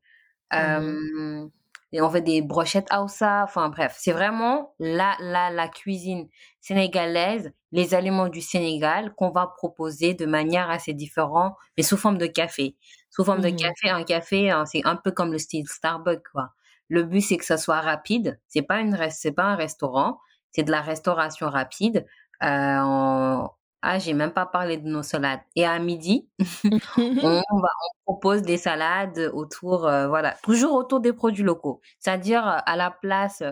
Euh, et on fait des brochettes ça Enfin bref, c'est vraiment la, la, la cuisine sénégalaise, les aliments du Sénégal qu'on va proposer de manière assez différente, mais sous forme de café. Sous forme de mmh café, un café, hein, c'est un peu comme le style Starbucks, quoi. Le but, c'est que ça soit rapide. C'est pas une, c'est pas un restaurant. C'est de la restauration rapide. Euh, ah, j'ai même pas parlé de nos salades. Et à midi, [LAUGHS] on, va, on propose des salades autour, euh, voilà, toujours autour des produits locaux. C'est-à-dire euh, à la place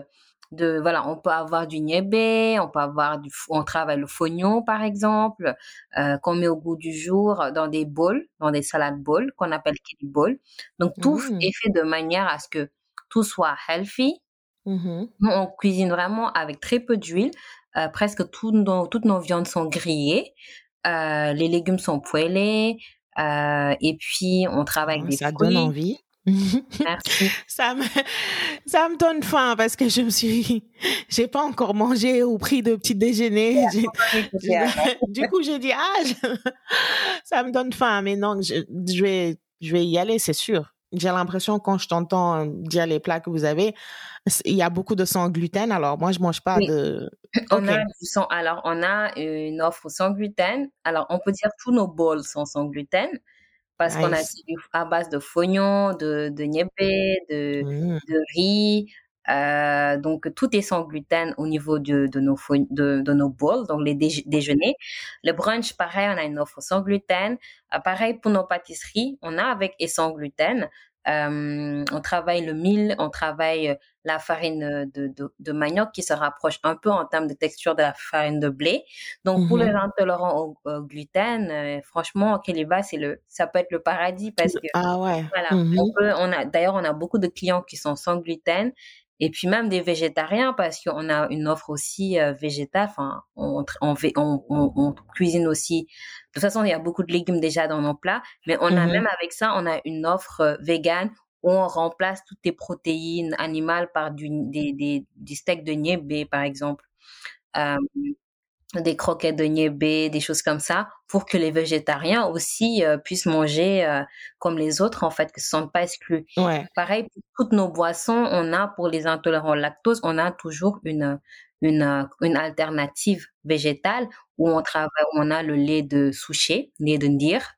de, voilà, on peut avoir du niébé, on peut avoir du, on travaille le fognon par exemple, euh, qu'on met au goût du jour dans des bowls, dans des salades bowls qu'on appelle kiddie bowl. Donc tout mmh. est fait de manière à ce que tout soit healthy. Mmh Nous, on cuisine vraiment avec très peu d'huile. Euh, presque toutes nos viandes sont grillées. Euh, les légumes sont poêlés. Euh, et puis, on travaille avec des ça fruits. Ça donne envie. Merci. [LAUGHS] ça me, ça me donne faim parce que je me suis, [LAUGHS] j'ai pas encore mangé au prix de petit déjeuner. [LAUGHS] du coup, j'ai dit, ah, ça me donne faim, mais non, je, je, vais, je vais y aller, c'est sûr j'ai l'impression quand je t'entends dire les plats que vous avez, il y a beaucoup de sans gluten. Alors moi je mange pas de. [LAUGHS] On a du sang. Alors on a une offre sans gluten. Alors on peut dire tous nos bols sont sans gluten parce qu'on a à base de fognon, de de niébé, de, mmh. de riz, euh, donc tout est sans gluten au niveau de, de nos de, de, nos bowls, donc les déjeuners. Le brunch, pareil, on a une offre sans gluten. Euh, pareil pour nos pâtisseries, on a avec et sans gluten. Euh, on travaille le mil, on travaille la farine de, de, de, manioc qui se rapproche un peu en termes de texture de la farine de blé. Donc pour les mmh intolérants au, gluten, euh, franchement, Keliba, c'est le, ça peut être le paradis parce que ah ouais. voilà, mmh on peut, on a d'ailleurs on a beaucoup de clients qui sont sans gluten et puis même des végétariens parce qu'on a une offre aussi euh, végétale. Enfin, on, on, on, cuisine aussi. De toute façon, il y a beaucoup de légumes déjà dans nos plats, mais on a mmh même avec ça, on a une offre euh, végane où on remplace toutes les protéines animales par du, des, des, des steaks de niébé, par exemple. Euh, des croquettes de niébé, des choses comme ça, pour que les végétariens aussi euh, puissent manger euh, comme les autres, en fait, que ce ne sont pas exclus. Ouais. Pareil, pour toutes nos boissons, on a, pour les intolérants au lactose, on a toujours une, une, une alternative végétale où on travaille, on a le lait de souché, lait de ndir.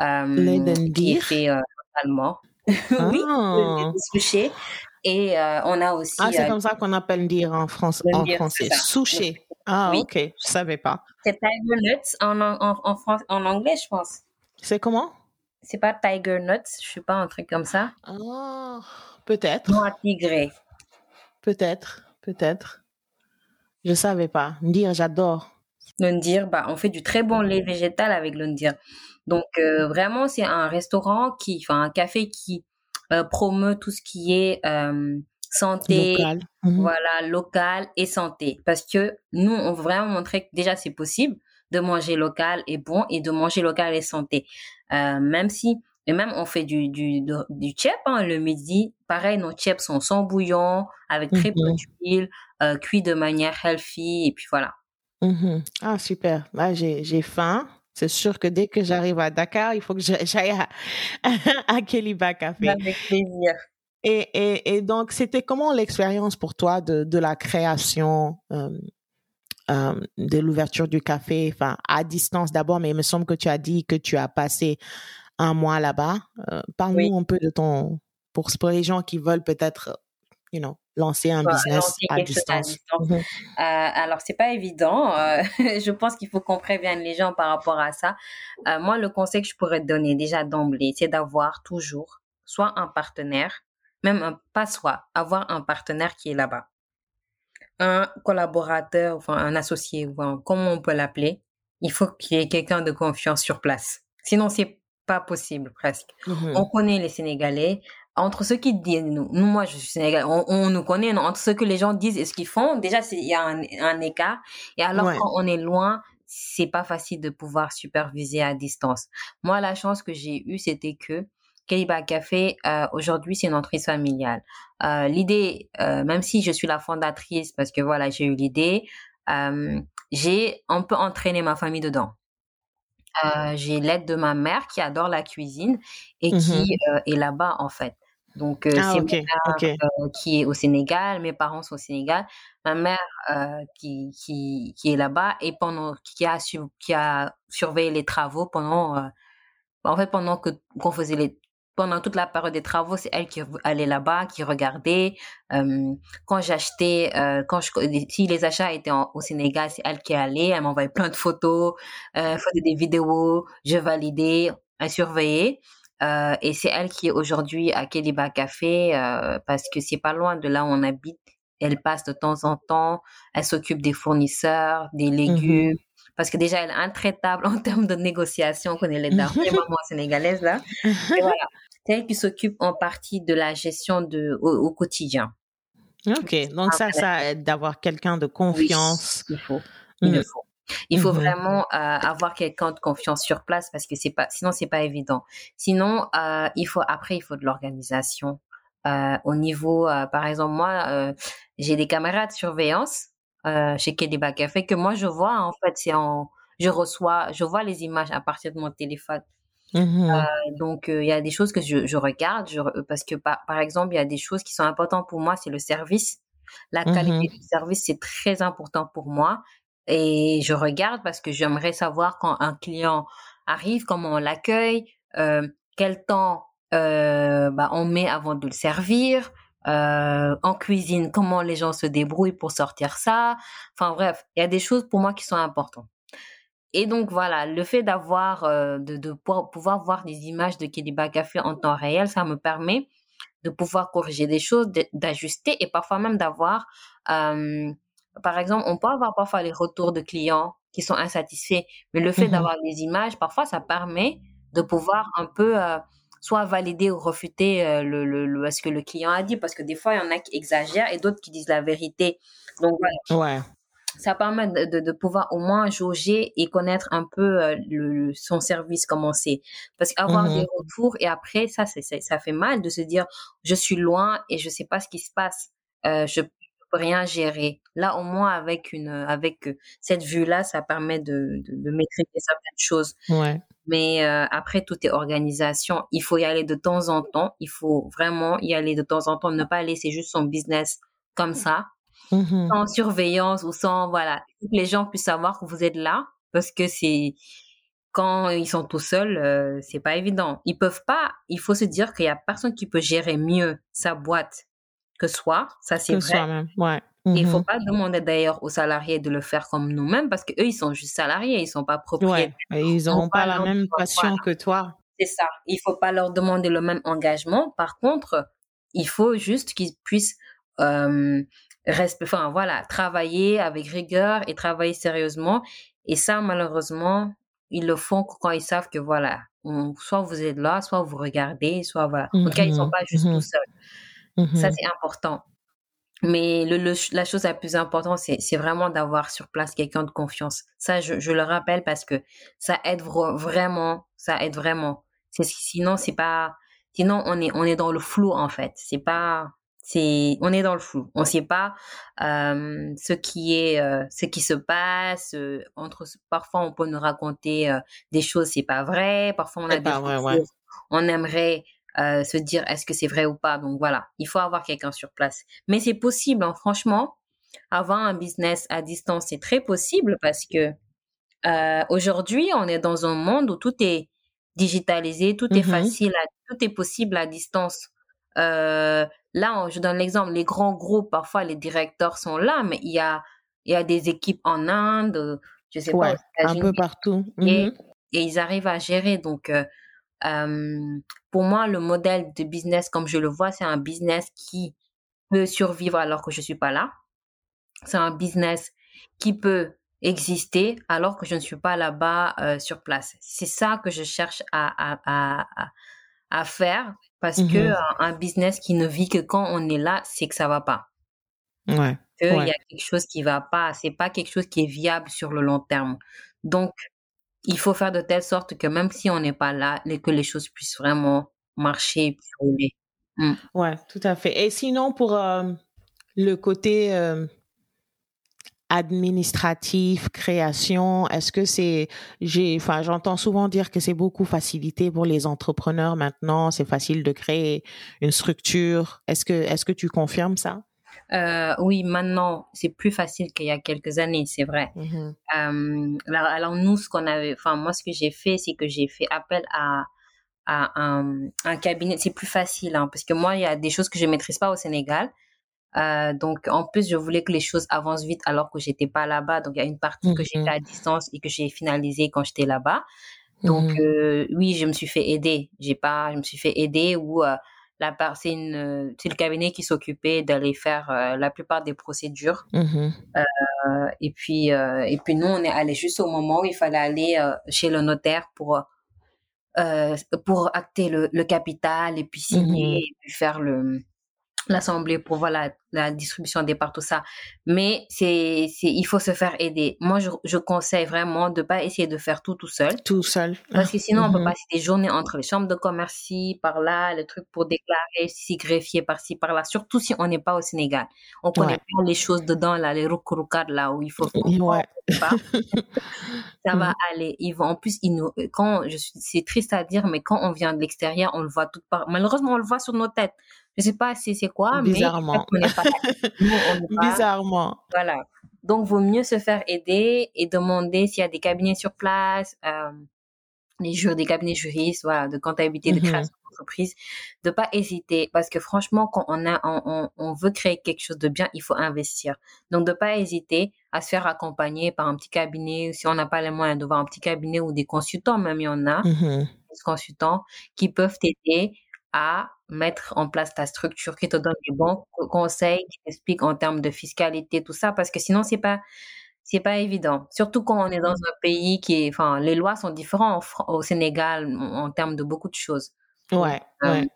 Euh, lait de Qui est fait euh, totalement. [LAUGHS] oui, le lait ah. de souché. Et on a aussi... Ah, c'est comme ça qu'on appelle ndir en, France, en français. Souché. Ah, ok, je savais pas. C'est Tiger Nuts en, en, en, en anglais, je pense. C'est comment? C'est pas Tiger Nuts, je sais pas, un truc comme ça. Ah, peut-être. Noix tigré. Peut-être, peut-être. Je savais pas. Ndir, j'adore. Le ndir, bah, on fait du très bon lait végétal avec le ndir. Donc, euh, vraiment, c'est un restaurant qui, enfin, un café qui euh, promeut tout ce qui est euh, santé, mmh voilà, local et santé. Parce que nous, on veut vraiment montrer que déjà c'est possible de manger local et bon et de manger local et santé. Euh, même si, et même on fait du, du, du chip hein, le midi. Pareil, nos chips sont sans bouillon, avec très peu mmh d'huile, euh, cuits de manière healthy et puis voilà. Mmh ah, super. Là, j'ai faim. C'est sûr que dès que j'arrive à Dakar, il faut que [LAUGHS] j'aille à, à Keliba Café. Avec plaisir. Et, et, et donc, c'était comment l'expérience pour toi de, de la création euh, euh, de l'ouverture du café, enfin à distance d'abord, mais il me semble que tu as dit que tu as passé un mois là-bas. Euh, Parle-nous un peu de ton, pour, pour les gens qui veulent peut-être, you know, lancer un business à distance. Mhm. Euh, alors, c'est pas évident. Euh, [LAUGHS] je pense qu'il faut qu'on prévienne les gens par rapport à ça. Euh, moi, le conseil que je pourrais te donner déjà d'emblée, c'est d'avoir toujours soit un partenaire, même un, pas soi, avoir un partenaire qui est là-bas. Un collaborateur, enfin un associé, ou comment on peut l'appeler. Il faut qu'il y ait quelqu'un de confiance sur place. Sinon, c'est pas possible presque. Mhm. On connaît les Sénégalais. Entre ceux qui disent, nous, moi je suis Sénégalais, on, nous connaît, entre ce que les gens disent et ce qu'ils font, déjà il y a un, écart. Et alors quand on est loin, c'est pas facile de pouvoir superviser à distance. Moi, la chance que j'ai eue, c'était que Kaiba Café, euh, aujourd'hui, c'est une entreprise familiale. Euh, l'idée, euh, même si je suis la fondatrice, parce que voilà, j'ai eu l'idée, j'ai un peu entraîné ma famille dedans. j'ai l'aide de ma mère qui adore la cuisine et qui mmh est là-bas, en fait. Donc, euh, Ah, c'est ok, mon père euh, qui est au Sénégal, mes parents sont au Sénégal, ma mère euh, qui, qui, qui est là-bas et pendant qui a su- qui a surveillé les travaux pendant euh, en fait pendant que qu'on faisait les pendant toute la période des travaux, c'est elle qui allait là-bas, qui regardait. Quand j'achetais, quand je, si les achats étaient en- au Sénégal, c'est elle qui allait. Elle m'envoyait plein de photos, faisait des vidéos, je validais, elle surveillait. Euh, et c'est elle qui est aujourd'hui à Kéliba Café euh, parce que c'est pas loin de là où on habite. Elle passe de temps en temps. Elle s'occupe des fournisseurs, des légumes. Mhm. Parce que déjà, elle est intraitable [LAUGHS] en termes de négociation. On connaît les les mamans sénégalaises, là. Et voilà. C'est elle qui s'occupe en partie de la gestion de, au, au quotidien. Ok, donc ça, ça aide d'avoir quelqu'un de oui, confiance. il faut. Il le faut. Il faut Mhm. vraiment euh, avoir quelqu'un de confiance sur place parce que c'est pas, sinon c'est pas évident. Sinon, euh, il faut après il faut de l'organisation. Euh, au niveau, par exemple, moi, j'ai des caméras de surveillance chez Kediba Café que moi je vois en fait, c'est en, je reçois, je vois les images à partir de mon téléphone. Mhm. Donc euh, il y a des choses que je, je regarde, je, parce que par, par exemple il y a des choses qui sont importantes pour moi, c'est le service, la qualité Mhm. du service, c'est très important pour moi et je regarde parce que j'aimerais savoir quand un client arrive, comment on l'accueille, euh, quel temps euh, bah, on met avant de le servir. euh, en cuisine, comment les gens se débrouillent pour sortir ça. Enfin bref, il y a des choses pour moi qui sont importantes. Et donc voilà, le fait d'avoir, de, pouvoir, voir des images de Kediba Café en temps réel, ça me permet de pouvoir corriger des choses, d'ajuster et parfois même d'avoir, par exemple, on peut avoir parfois les retours de clients qui sont insatisfaits, mais le fait Mhm. d'avoir des images, parfois ça permet de pouvoir un peu euh, soit valider ou refuter euh, le, le, le- ce que le client a dit, parce que des fois il y en a qui exagèrent et d'autres qui disent la vérité. Donc voilà Ouais. ça permet de, pouvoir au moins jauger et connaître un peu euh, le, son service, comment c'est. Parce qu'avoir Mhm. des retours et après, ça, c'est, ça fait mal de se dire, je suis loin et je sais pas ce qui se passe. Euh, je rien gérer. Là, au moins, avec une, avec euh, cette vue-là, ça permet de, de, de maîtriser certaines choses. Ouais. Mais euh, après, tout est organisation. Il faut y aller de temps en temps. Il faut vraiment y aller de temps en temps. Ne pas laisser juste son business comme ça Mhm. sans surveillance ou sans voilà que les gens puissent savoir que vous êtes là parce que c'est quand ils sont tout seuls euh, c'est pas évident ils peuvent pas il faut se dire qu'il y a personne qui peut gérer mieux sa boîte que soi ça c'est vrai soi-même. Ouais. il faut Mhm. pas demander d'ailleurs aux salariés de le faire comme nous-mêmes parce que eux ils sont juste salariés ils sont pas propriétaires Ouais. Ils On n'auront pas la même voilà. passion que toi. c'est ça. Il faut pas leur demander le même engagement. Par contre, il faut juste qu'ils puissent euh, enfin voilà, travailler avec rigueur et travailler sérieusement. Et ça, malheureusement, ils le font quand ils savent que voilà, on- soit vous êtes là, soit vous regardez, soit voilà. En tout cas, ils sont Mhm. pas juste Mhm. tout seuls. Ça, Mhm. c'est important. Mais le, le- la chose la plus importante, c'est, c'est vraiment d'avoir sur place quelqu'un de confiance. Ça, je, je le rappelle parce que ça aide vra- vraiment, ça aide vraiment. Sinon, c'est pas, sinon, on est, on est dans le flou, en fait. C'est pas, c'est, on est dans le flou. On sait pas, euh, ce qui est, euh, ce qui se passe, euh, entre, parfois, on peut nous raconter, des choses, c'est pas vrai. Parfois, on a des vrai, retours. ouais. On aimerait, euh, se dire est-ce que c'est vrai ou pas. Donc voilà, il faut avoir quelqu'un sur place. Mais c'est possible, hein, franchement. Avoir un business à distance, c'est très possible parce que euh, aujourd'hui, on est dans un monde où tout est digitalisé, tout est Mhm. facile, à- tout est possible à distance. Euh, là, on- je donne l'exemple, les grands groupes, parfois les directeurs sont là, mais il y a, il y a des équipes en Inde, je sais pas, aux Un peu partout. et, Mhm. et ils arrivent à gérer. Donc, euh, euh, pour moi, le modèle de business, comme je le vois, c'est un business qui peut survivre alors que je suis pas là. C'est un business qui peut exister alors que je ne suis pas là-bas euh, sur place. C'est ça que je cherche à, à, à, à- faire parce que Mhm. un, un business qui ne vit que quand on est là, c'est que ça va pas. Ouais. Ouais. y a quelque chose qui va pas. C'est pas quelque chose qui est viable sur le long terme. Donc, il faut faire de telle sorte que même si on n'est pas là, que les choses puissent vraiment marcher et rouler. Mm. Ouais, tout à fait. Et sinon, pour euh, le côté euh, administratif, création Est-ce que c'est, j'ai, j'entends souvent dire que c'est beaucoup facilité pour les entrepreneurs maintenant. C'est facile de créer une structure. Est-ce que, est-ce que tu confirmes ça? Euh, oui, maintenant, c'est plus facile qu'il y a quelques années, c'est vrai. Mmh euh, alors, nous, ce qu'on avait, enfin, moi, ce que j'ai fait, c'est que j'ai fait appel à, à un, un cabinet. C'est plus facile, hein, parce que moi, il y a des choses que je maîtrise pas au Sénégal. Euh, donc, en plus, je voulais que les choses avancent vite alors que j'étais pas là-bas. Donc, il y a une partie que j'ai fait à mmh distance et que j'ai finalisé quand j'étais là-bas. Donc, euh, oui, je me suis fait aider. J'ai pas, je me suis fait aider ou la c'est une, c'est le cabinet qui s'occupait d'aller faire euh, la plupart des procédures. Mmh euh, et puis, euh, et puis nous, on est allé juste au moment où il fallait aller chez le notaire pour pour acter le, le capital et puis signer et puis faire le l'assemblée pour voir la, distribution des parts, tout ça. Mais c'est, c'est, il faut se faire aider. Moi, je, je conseille vraiment de pas essayer de faire tout tout seul. Tout seul. Parce que sinon, on peut mhm. passer des journées entre les chambres de commerce par là, le truc pour déclarer, si greffier par-ci, par-là. Surtout si on n'est pas au Sénégal. On connaît pas les choses dedans, là, les roukourkades, là, où il faut ouais. pas. [LAUGHS] ça va mhm. aller. Ils vont, en plus, ils nous, quand, je suis, c'est triste à dire, mais quand on vient de l'extérieur, on le voit tout part. Malheureusement, on le voit sur nos têtes. Je sais pas si c'est quoi, Bizarrement. mais [LAUGHS] pas, Bizarrement. Voilà. Donc, vaut mieux se faire aider et demander s'il y a des cabinets sur place, euh, les jures, des cabinets juristes, voilà, de comptabilité, de mmh création d'entreprise, de pas hésiter parce que franchement, quand on a, on, on, veut créer quelque chose de bien, il faut investir. Donc, de pas hésiter à se faire accompagner par un petit cabinet, si on n'a pas les moyens de voir un petit cabinet ou des consultants, même il y en a, mmh des consultants qui peuvent t'aider à mettre en place ta structure, qui te donne des bons conseils, qui t'explique en termes de fiscalité, tout ça, parce que sinon, c'est pas, c'est pas évident. Surtout quand on est dans un pays qui est, enfin, les lois sont différentes au Sénégal en, termes de beaucoup de choses. Ouais, euh, ouais.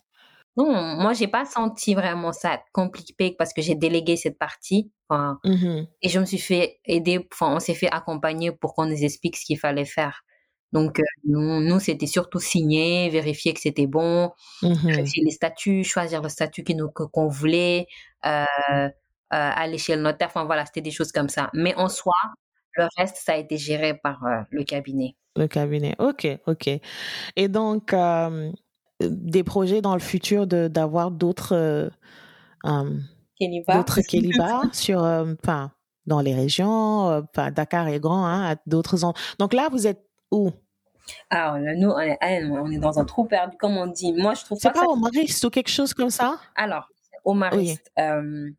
Non, moi, j'ai pas senti vraiment ça compliqué parce que j'ai délégué cette partie. Enfin, mmh Et je me suis fait aider, enfin, on s'est fait accompagner pour qu'on nous explique ce qu'il fallait faire. Donc, euh, nous, c'était surtout signer, vérifier que c'était bon, mmh vérifier les statuts, choisir le statut qui nous, qu'on voulait, euh, euh, aller chez le notaire. Enfin, voilà, c'était des choses comme ça. Mais en soi, le reste, ça a été géré par le cabinet. Le cabinet, ok, ok. Et donc, des projets dans le futur de, d'avoir d'autres... d'autres Kéliba sur, enfin, dans les régions, enfin, Dakar est grand, hein, d'autres Donc là, vous êtes où? Alors, nous, on est, on est, dans un trou perdu, comme on dit. Moi, je trouve pas. C'est pas, au Mariste ou quelque chose comme ça? Alors, au Mariste. Euh,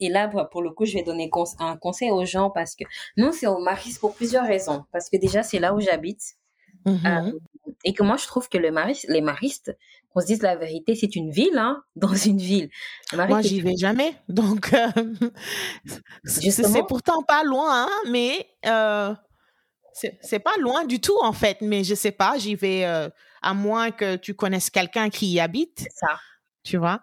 et là, pour le coup, je vais donner un conseil aux gens parce que nous, c'est au Mariste pour plusieurs raisons. Parce que déjà, c'est là où j'habite. Mm-hmm. Euh, et que moi, je trouve que le Mariste, les Maristes, qu'on se dise la vérité, c'est une ville, hein, [LAUGHS] dans une ville. Moi, j'y vais jamais. Donc, euh, [LAUGHS] c'est pourtant pas loin, hein, mais c'est pas loin du tout, en fait, mais je sais pas, j'y vais euh, à moins que tu connaisses quelqu'un qui y habite. ça. Tu vois?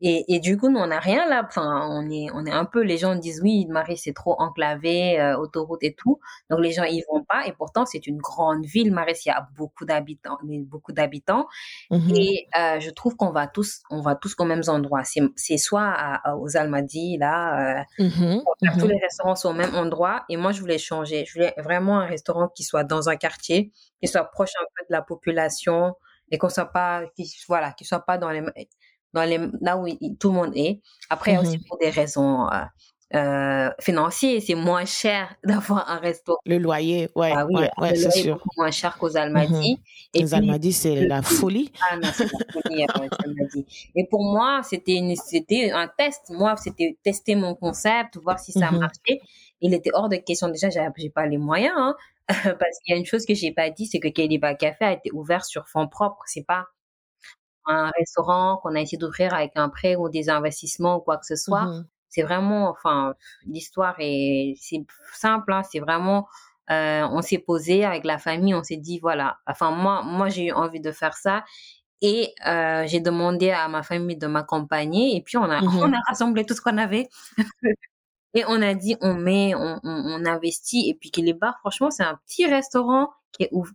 Et, et du coup, nous, on n'a rien là. Enfin, on est, on est un peu, les gens disent oui, Marie, c'est trop enclavé, euh, autoroute et tout. Donc, les gens, ils vont pas. Et pourtant, c'est une grande ville, Marie, il y a beaucoup d'habitants, beaucoup d'habitants. Mmh et euh, je trouve qu'on va tous, on va tous aux mêmes endroits. C'est soit à, aux Almadies, là, euh, mmh mmh tous les restaurants sont au même endroit. Et moi, je voulais changer. Je voulais vraiment un restaurant qui soit dans un quartier, qui soit proche un peu de la population et qu'on soit pas, qui, voilà, qui soit pas dans les, dans les, là où tout le monde est. Après, aussi mmh pour des raisons euh, euh, financières, c'est moins cher [LAUGHS] d'avoir un resto. Le loyer, ouais, ah oui, ouais, c'est sûr. Est moins cher qu'aux Almadies. Mmh et les Almadies, c'est la folie. Ah non, c'est la folie Et pour moi, c'était c'était un test. Moi, c'était tester mon concept, voir si ça mmh marchait. Il était hors de question. Déjà, j'ai pas les moyens, hein, [LAUGHS] parce qu'il y a une chose que j'ai pas dit, c'est que Keliba Café a été ouvert sur fonds propres. C'est pas un restaurant qu'on a essayé d'ouvrir avec un prêt ou des investissements ou quoi que ce soit. Mmh c'est vraiment, enfin, l'histoire est, c'est simple, hein, c'est vraiment, euh, on s'est posé avec la famille, on s'est dit voilà, enfin moi, moi j'ai eu envie de faire ça et euh, j'ai demandé à ma famille de m'accompagner et puis on a, mmh [LAUGHS] on a rassemblé tout ce qu'on avait. [LAUGHS] Et on a dit, on met, on, on, on investit. Et puis que les bars, franchement, c'est un petit restaurant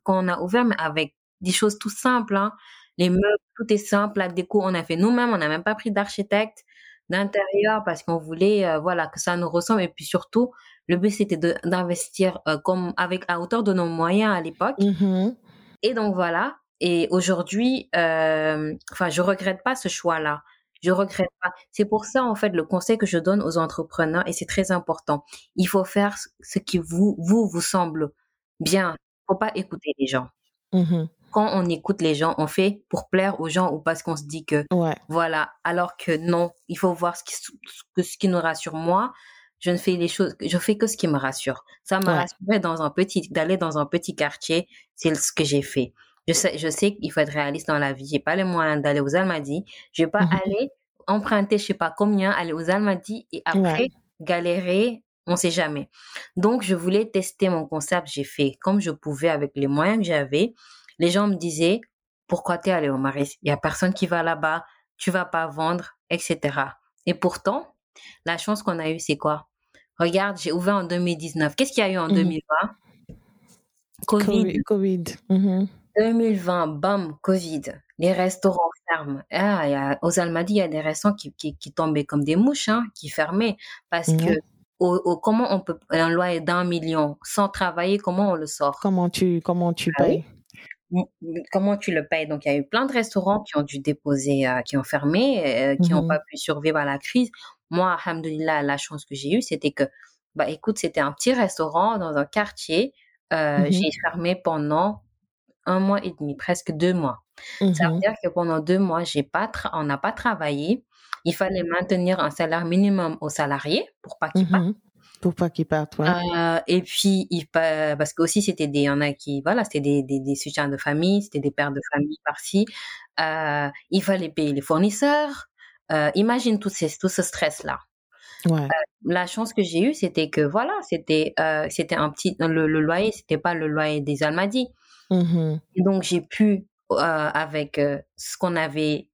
qu'on a ouvert, mais avec des choses tout simples. Hein. Les meubles, tout est simple. La déco, on a fait nous-mêmes. On n'a même pas pris d'architecte d'intérieur parce qu'on voulait, euh, voilà, que ça nous ressemble. Et puis surtout, Le but, c'était d'investir euh, comme avec à hauteur de nos moyens à l'époque. Mhm. Et donc voilà. Et aujourd'hui, euh, enfin, je regrette pas ce choix-là. Je regrette pas. C'est pour ça, en fait, le conseil que je donne aux entrepreneurs, et c'est très important. Il faut faire ce qui vous, vous, vous semble bien. Faut pas écouter les gens. Mhm. Quand on écoute les gens, on fait pour plaire aux gens ou parce qu'on se dit que Ouais. voilà. Alors que non, il faut voir ce qui, ce qui nous rassure. Moi, je ne fais les choses, je fais que ce qui me rassure. Ça m'a Ouais. rassuré dans un petit, d'aller dans un petit quartier. C'est ce que j'ai fait. Je sais, je sais qu'il faut être réaliste dans la vie. J'ai pas les moyens d'aller aux Almadies. Je vais pas Mhm. aller emprunter, je sais pas combien, aller aux Almadies et après Ouais. galérer. On sait jamais. Donc, je voulais tester mon concept. J'ai fait comme je pouvais avec les moyens que j'avais. Les gens me disaient, pourquoi t'es allé au Maris? Il y a personne qui va là-bas. Tu vas pas vendre, etc. Et pourtant, la chance qu'on a eue, c'est quoi? Regarde, j'ai ouvert en 2019. Qu'est-ce qu'il y a eu en Mhm. 2020? Covid. Covid. Covid. Mhm. 2020, bam, Covid. Les restaurants ferment. Ah, il y a, aux Almadies, il y a des restaurants qui, qui, qui tombaient comme des mouches, hein, qui fermaient. Parce Mhm. que, au, au- comment on peut, un loyer d'un million sans travailler, comment on le sort? Comment tu, comment tu Ah oui. Comment tu le payes? Donc, il y a eu plein de restaurants qui ont dû déposer, euh, qui ont fermé, euh, qui n'ont Mhm. pas pu survivre à la crise. Moi, alhamdoulilah, la chance que j'ai eue, c'était que, bah, écoute, c'était un petit restaurant dans un quartier. Euh, Mhm. J'ai fermé pendant un mois et demi, presque deux mois. Ça veut dire que pendant deux mois, j'ai pas on n'a pas travaillé. Il fallait maintenir un salaire minimum aux salariés pour pas qu'ils partent. Pour pas qu'ils partent, ouais. Euh, et puis, il, pa- parce que aussi, c'était des, y en a qui, voilà, c'était des, des, des soutiens de famille, c'était des pères de famille par-ci. Euh, il fallait payer les fournisseurs. Euh, imagine tout, ces, tout ce stress-là. Ouais. La chance que j'ai eue, c'était que, voilà, c'était, c'était un petit, le, le loyer, c'était pas le loyer des Almadies. Mhm. Et donc, j'ai pu, avec ce qu'on avait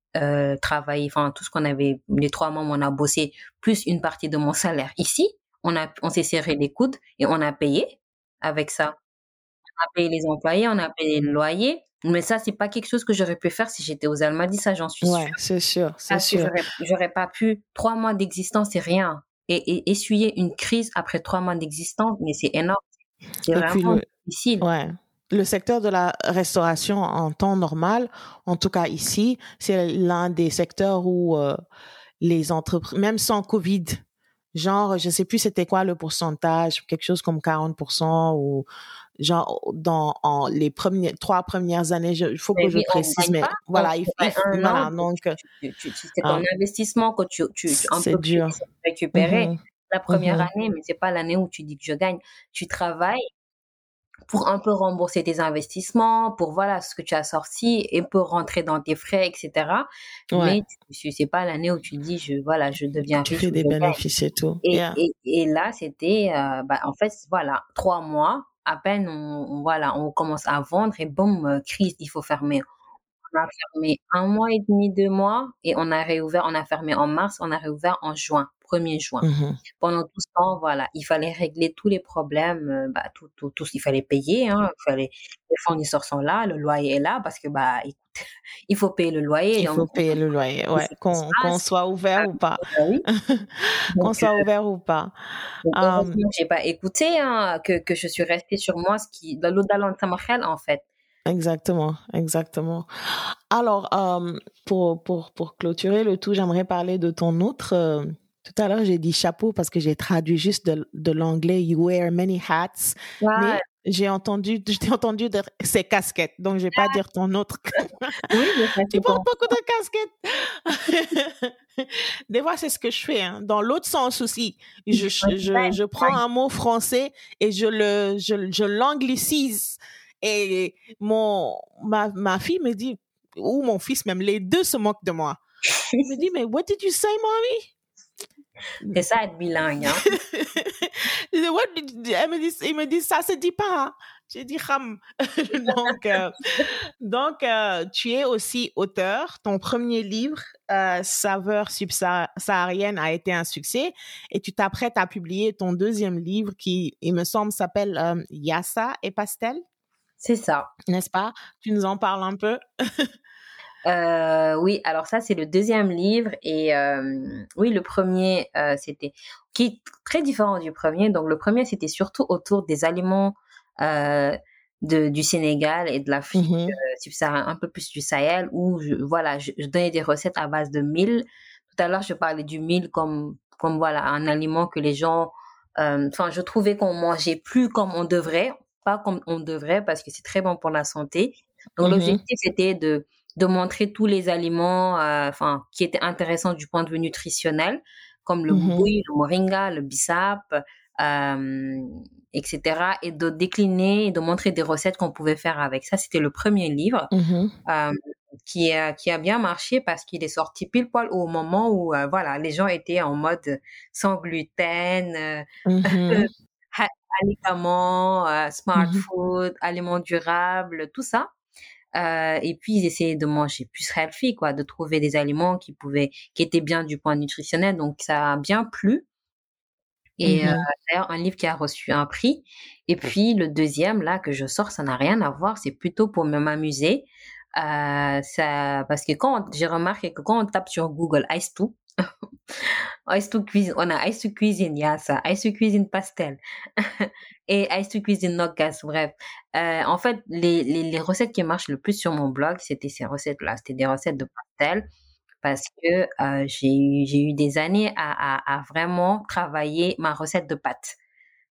travaillé, enfin, tout ce qu'on avait, les trois mois où on a bossé, plus une partie de mon salaire ici, on, a, on s'est serré les coudes et on a payé avec ça. On a payé les employés, on a payé le loyer. Mais ça, c'est pas quelque chose que j'aurais pu faire si j'étais aux Almadies, ça, j'en suis Ouais, sûre. c'est sûr, c'est sûr. j'aurais, pas pu, trois mois d'existence, c'est rien. Et, et essuyer une crise après trois mois d'existence, mais c'est énorme. C'est vraiment le, difficile. ouais. Le secteur de la restauration en temps normal, en tout cas ici, c'est l'un des secteurs où euh, les entreprises, même sans Covid, genre, je sais plus c'était quoi le pourcentage, quelque chose comme 40% ou genre dans en, les premières trois premières années, je- il faut Mais que je oui, on précise, mais pas. voilà, il, un voilà, an, donc c'est ah, ton investissement que tu, tu, tu un c'est peu plus dur. récupérer Mhm, la première mhm, année, mais c'est pas l'année où tu dis que je gagne. Tu travailles pour un peu rembourser tes investissements, pour voilà ce que tu as sorti et pour rentrer dans tes frais, etc. ouais, Mais tu- c'est pas l'année où tu dis je voilà je deviens tu riche fais des bénéfices et tout. Et, Yeah. et, et là, c'était, euh, bah, en fait, voilà, trois mois, à peine, on, on- voilà, on commence à vendre et boum, euh, crise, il faut fermer. On a fermé un mois et demi, deux mois, et on a réouvert, on a fermé en mars, on a réouvert en juin, 1er juin. Mhm, Pendant tout ce temps, voilà, il fallait régler tous les problèmes, euh, bah, tout, tout, tout, il fallait payer, hein, il fallait, les fournisseurs sont là, le loyer est là, parce que, bah, écoute, [LAUGHS] il faut payer le loyer, Il faut on payer le loyer, ouais, qu'on passe. soit ouvert ou pas, Ah oui. [LAUGHS] qu'on Donc, soit euh, ouvert ou pas. Donc, Um, j'ai pas écouté, hein, que, que je suis restée sur moi, ce qui, dans Samakhel, en fait. exactement, exactement. Alors, pour, pour, pour clôturer le tout, j'aimerais parler de ton autre. Tout à l'heure, j'ai dit chapeau parce que j'ai traduit juste de, de l'anglais You wear many hats, mais j'ai entendu, [LAUGHS] je t'ai entendu dire c'est casquette, donc je vais pas dire ton autre. [LAUGHS] Oui, Tu portes beaucoup de casquettes. [LAUGHS] Des fois, c'est ce que je fais. hein. Dans l'autre sens aussi, je, je, je, je prends un mot français et je le, je, je l'anglicise. Et mon, ma, ma fille me dit, ou mon fils même, les deux se moquent de moi. Il me dit, mais what did you say, mommy? C'est ça, être bilingue, hein. [LAUGHS] Elle me dit, il me dit, ça se dit pas. hein. J'ai dit, Ram. [LAUGHS] donc, euh, donc euh, tu es aussi auteur. Ton premier livre, euh, Saveur subsaharienne, a été un succès. Et tu t'apprêtes à publier ton deuxième livre qui, il me semble, s'appelle Yassa et Pastel, C'est ça. n'est-ce pas? Tu nous en parles un peu? [LAUGHS] Euh, oui, alors ça, c'est le deuxième livre. Et euh, oui, le premier, euh, c'était qui est très différent du premier. Donc, le premier, c'était surtout autour des aliments de, du Sénégal et de l'Afrique subsaharienne, un peu plus du Sahel, où je, voilà, je, donnais des recettes à base de mil. Tout à l'heure, je parlais du mil comme, comme voilà, un aliment que les gens, enfin, je trouvais qu'on mangeait plus comme on devrait, pas comme on devrait, parce que c'est très bon pour la santé. Donc, mmh l'objectif, c'était de de montrer tous les aliments euh, enfin qui étaient intéressants du point de vue nutritionnel comme le mmh le moringa, le bissap, euh, etc. Et de décliner et de montrer des recettes qu'on pouvait faire avec. Ça, c'était le premier livre mmh euh, qui, a, qui a bien marché parce qu'il est sorti pile poil au moment où voilà, les gens étaient en mode sans gluten, mmh [LAUGHS] aliments, smart food, aliments durables, tout ça. Euh, et puis ils essayaient de manger plus healthy, quoi, de trouver des aliments qui pouvaient, qui étaient bien du point nutritionnel. Donc ça a bien plu. Et euh, mmh d'ailleurs un livre qui a reçu un prix. Et puis le deuxième là que je sors, ça n'a rien à voir. C'est plutôt pour m'amuser. Euh, ça, parce que quand j'ai remarqué que quand on tape sur Google Ice to [LAUGHS] Ice to cuisine, on a Ice to cuisine, il y a ça. Ice to cuisine pastel. [LAUGHS] et Ice to cuisine nogas, bref. Euh, en fait, les, les, recettes qui marchent le plus sur mon blog, c'était ces recettes-là. C'était des recettes de pastel parce que euh, j'ai eu, j'ai eu des années à, à vraiment travailler ma recette de pâte.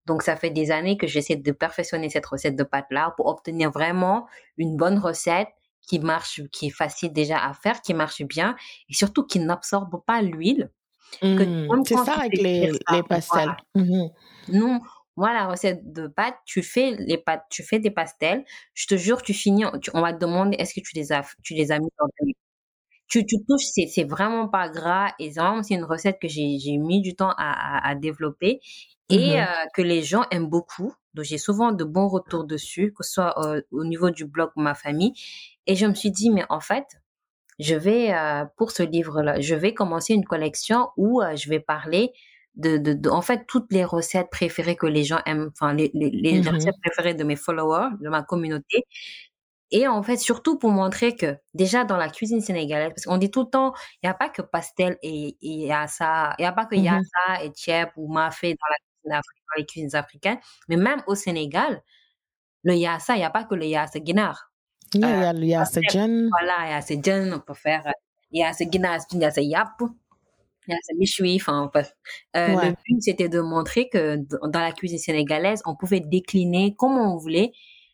Donc, ça fait des années que j'essaie de perfectionner cette recette de pâte-là pour obtenir vraiment une bonne recette qui marche, qui est facile déjà à faire, qui marche bien et surtout qui n'absorbe pas l'huile. Mmh, c'est ça avec les, les pastels. Mmh non, moi, la recette de pâtes, tu fais les pâtes, tu fais des pastels. Je te jure, tu finis, on va te demander est-ce que tu les as, tu les as mis dans tu, tu touches, c'est, c'est vraiment pas gras et vraiment, c'est une recette que j'ai, j'ai mis du temps à, à, développer et mmh euh, que les gens aiment beaucoup. Donc, j'ai souvent de bons retours dessus, que ce soit euh, au niveau du blog ma famille. Et je me suis dit, mais en fait, je vais, euh, pour ce livre-là, je vais commencer une collection où je vais parler de, de, en fait, toutes les recettes préférées que les gens aiment, enfin, les, les, les mmh recettes préférées de mes followers, de ma communauté. Et en fait, surtout pour montrer que déjà dans la cuisine sénégalaise, parce qu'on dit tout le temps, il n'y a pas que pastel et, et yassa, il n'y a pas que mmh yassa et tchèp ou mafé dans la cuisine africaine, dans les cuisines africaines, mais même au Sénégal, le yassa, il n'y a pas que le yassa guinard. Il y a le yassa jen. Voilà, yassa jen, on peut faire yassa guinard, yassa yap. Enfin, euh, Le but, c'était de montrer que dans la cuisine sénégalaise, on pouvait décliner comme on voulait,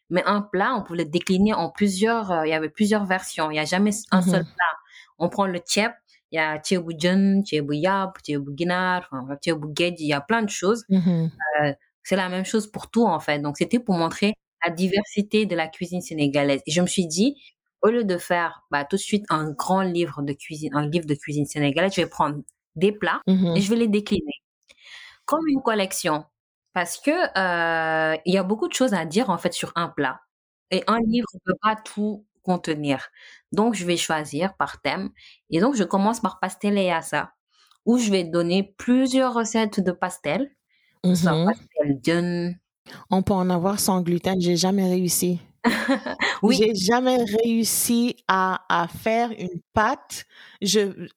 mais un plat, on pouvait le décliner en plusieurs, euh, il y avait plusieurs versions. Il n'y a jamais un seul mmh plat. On prend le tchèp, il y a yap, tchebu guinar, tchebu il y a plein de choses. Mmh euh, c'est la même chose pour tout, en fait. Donc, c'était pour montrer la diversité de la cuisine sénégalaise. Et je me suis dit, au lieu de faire bah, tout de suite un grand livre de cuisine, un livre de cuisine sénégalaise, je vais prendre des plats mmh et je vais les décliner comme une collection parce que euh, il y a beaucoup de choses à dire en fait sur un plat et un livre ne peut pas tout contenir. Donc je vais choisir par thème et donc je commence par pastel et assa où je vais donner plusieurs recettes de pastel. Pastel On peut en avoir sans gluten, j'ai jamais réussi. [LAUGHS] oui. J'ai jamais réussi à, à faire une pâte. Je,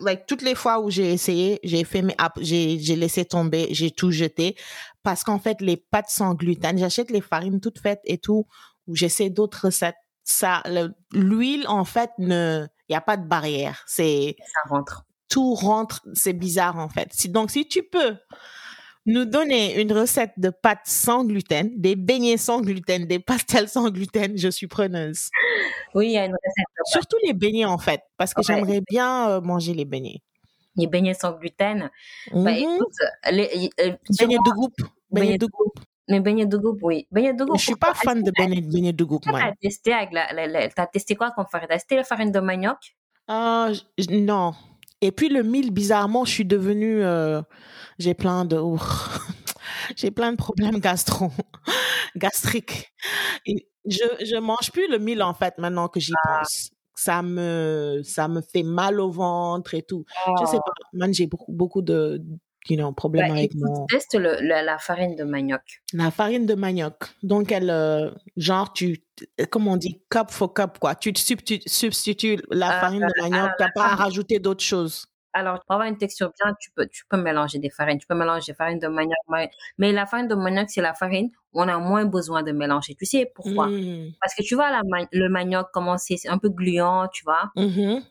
like, toutes les fois où j'ai essayé, j'ai fait j'ai, j'ai laissé tomber, j'ai tout jeté. Parce qu'en fait, les pâtes sans gluten, j'achète les farines toutes faites et tout, ou j'essaie d'autres recettes. Ça, l'huile, en fait, ne, il n'y a pas de barrière. C'est, ça rentre. Tout rentre, c'est bizarre, en fait. Si, donc, si tu peux nous donner une recette de pâtes sans gluten, des beignets sans gluten, des pastels sans gluten, je suis preneuse. Oui, il y a une recette. Surtout les beignets, en fait, parce que j'aimerais bien euh, manger les beignets. Les beignets sans gluten. Bah, mhm. écoute, les, euh, beignets de groupe. Beignets de groupe. De groupe, oui. Groupe. Je suis pas fan de groupe, moi. T'as testé avec la, t'as testé quoi comme farine? T'as testé la farine de manioc? Euh, non. Et puis le mille, bizarrement, je suis devenue, euh, j'ai plein de, [LAUGHS] j'ai plein de problèmes gastro, [LAUGHS] gastriques. Et je, je mange plus le mille en fait maintenant que j'y ah. pense. Ça me, ça me fait mal au ventre et tout. Je sais oh. pas. Man, j'ai beaucoup, beaucoup de, you know, problème Bah, avec mon... le- le- la farine de manioc. La farine de manioc. Donc, elle, euh, genre, tu, comment on dit, cup for cup, quoi. Tu te substitu- substitues la Euh, farine de manioc, alors, t'as la pas à rajouter d'autres choses. Alors, pour avoir une texture bien, tu peux, tu peux mélanger des farines. Tu peux mélanger des farines de manioc. ma- Mais la farine de manioc, c'est la farine où on a moins besoin de mélanger. Tu sais pourquoi? Mm. Parce que tu vois, la le manioc, comment c'est, c'est un peu gluant, tu vois?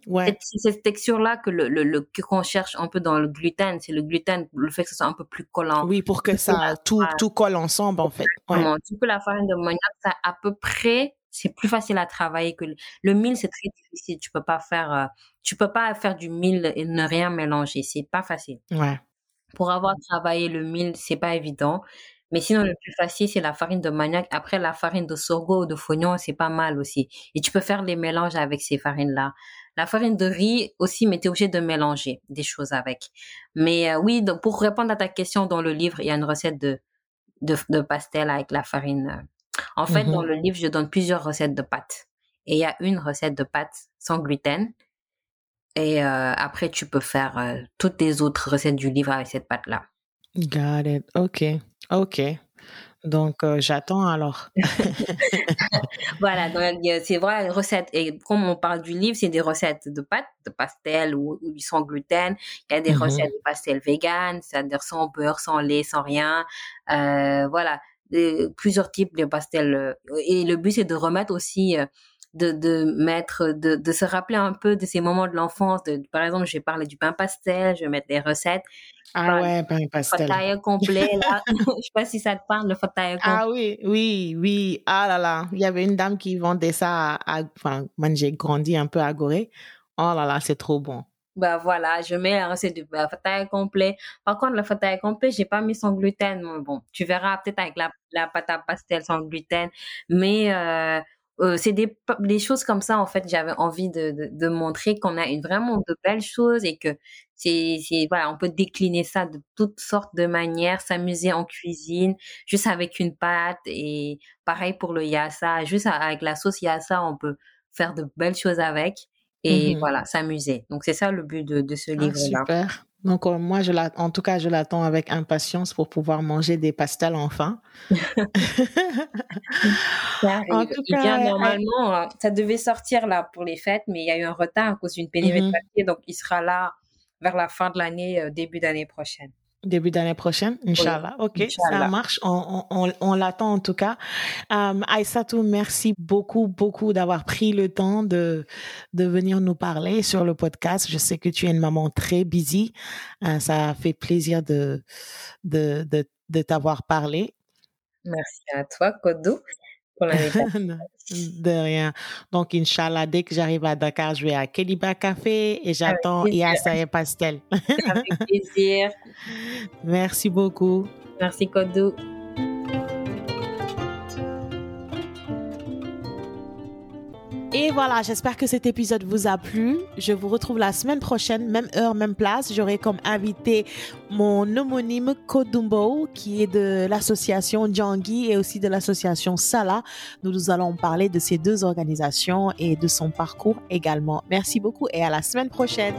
Ouais. C'est cette texture-là que le, le, le- que qu'on cherche un peu dans le gluten. C'est le gluten, le fait que ce soit un peu plus collant. Oui, pour que ça, tout, tout colle ensemble, en fait. Ouais. Comment Du coup, la farine de manioc, ça à peu près, c'est plus facile à travailler que le, le mil, c'est très difficile. Tu peux pas faire, euh, tu peux pas faire du mil et ne rien mélanger. C'est pas facile. Ouais. Pour avoir travaillé le mil, c'est pas évident. Mais sinon, le plus facile, c'est la farine de manioc. Après, la farine de sorgho ou de fognon, c'est pas mal aussi. Et tu peux faire les mélanges avec ces farines-là. La farine de riz aussi, mais t'es obligé de mélanger des choses avec. Mais euh, oui, donc, pour répondre à ta question, dans le livre, il y a une recette de, de, de pastel avec la farine. En fait, Mhm. dans le livre, je donne plusieurs recettes de pâtes. Et il y a une recette de pâtes sans gluten. Et euh, après, tu peux faire euh, toutes les autres recettes du livre avec cette pâte-là. Got it. OK. OK. Donc, euh, j'attends alors. [LAUGHS] [LAUGHS] Voilà, c'est voilà les recettes. Et comme on parle du livre, c'est des recettes de pâtes, de pastel ou, ou sans gluten. Il y a des Mhm. recettes de pastel vegan, c'est-à-dire sans beurre, sans lait, sans rien. Euh, voilà, Des- plusieurs types de pastels. euh, Et le but, c'est de remettre aussi, euh, de, de mettre, de, de se rappeler un peu de ces moments de l'enfance. De- Par exemple, je vais parler du pain pastel, je vais mettre les recettes. Ah ouais, pain pastel. Fataya complet, là. [LAUGHS] [LAUGHS] je sais pas si ça te parle, le fataya complet. Ah oui, oui, oui. Ah là là. Il y avait une dame qui vendait ça à, à- enfin, moi, j'ai grandi un peu à Gorée. Oh là là, c'est trop bon. Bah voilà, je mets la recette du bah, complet. Par contre, le fataya complet, j'ai pas mis son gluten. Bon, tu verras peut-être avec la, pâte à pastel sans gluten. Mais euh, euh, c'est des, choses comme ça, en fait, j'avais envie de, de, de montrer qu'on a une, vraiment de belles choses et que c'est, voilà, on peut décliner ça de toutes sortes de manières, s'amuser en cuisine, juste avec une pâte et pareil pour le yassa, juste avec la sauce yassa, on peut faire de belles choses avec et Mhm. voilà, s'amuser. Donc c'est ça le but de, de ce Ah, livre-là. super. Donc, euh, moi, je l'a- en tout cas, je l'attends avec impatience pour pouvoir manger des pastels enfin. [LAUGHS] Ça. En tout Il cas, vient euh, normalement, euh, ça devait sortir là pour les fêtes, mais il y a eu un retard à cause d'une pénurie de papier, donc il sera là vers la fin de l'année, euh, début d'année prochaine. Début d'année prochaine, Inch'Allah. OK, ça marche. On, on, on, on l'attend en tout cas. Euh, Aïssatou, merci beaucoup, beaucoup d'avoir pris le temps de, de venir nous parler sur le podcast. Je sais que tu es une maman très busy. Euh, ça fait plaisir de, de, de, de t'avoir parlé. Merci à toi, Kodou, pour [LAUGHS] de rien. Donc, Inch'Allah, dès que j'arrive à Dakar, je vais à Keliba Café et j'attends plaisir. Yassa et Pastel. Avec plaisir. [LAUGHS] merci beaucoup. Merci, Kodou. Et voilà, j'espère que cet épisode vous a plu. Je vous retrouve la semaine prochaine, même heure, même place. J'aurai comme invité mon homonyme Kodumbo, qui est de l'association Djangui et aussi de l'association Sala. Nous, nous allons parler de ces deux organisations et de son parcours également. Merci beaucoup et à la semaine prochaine.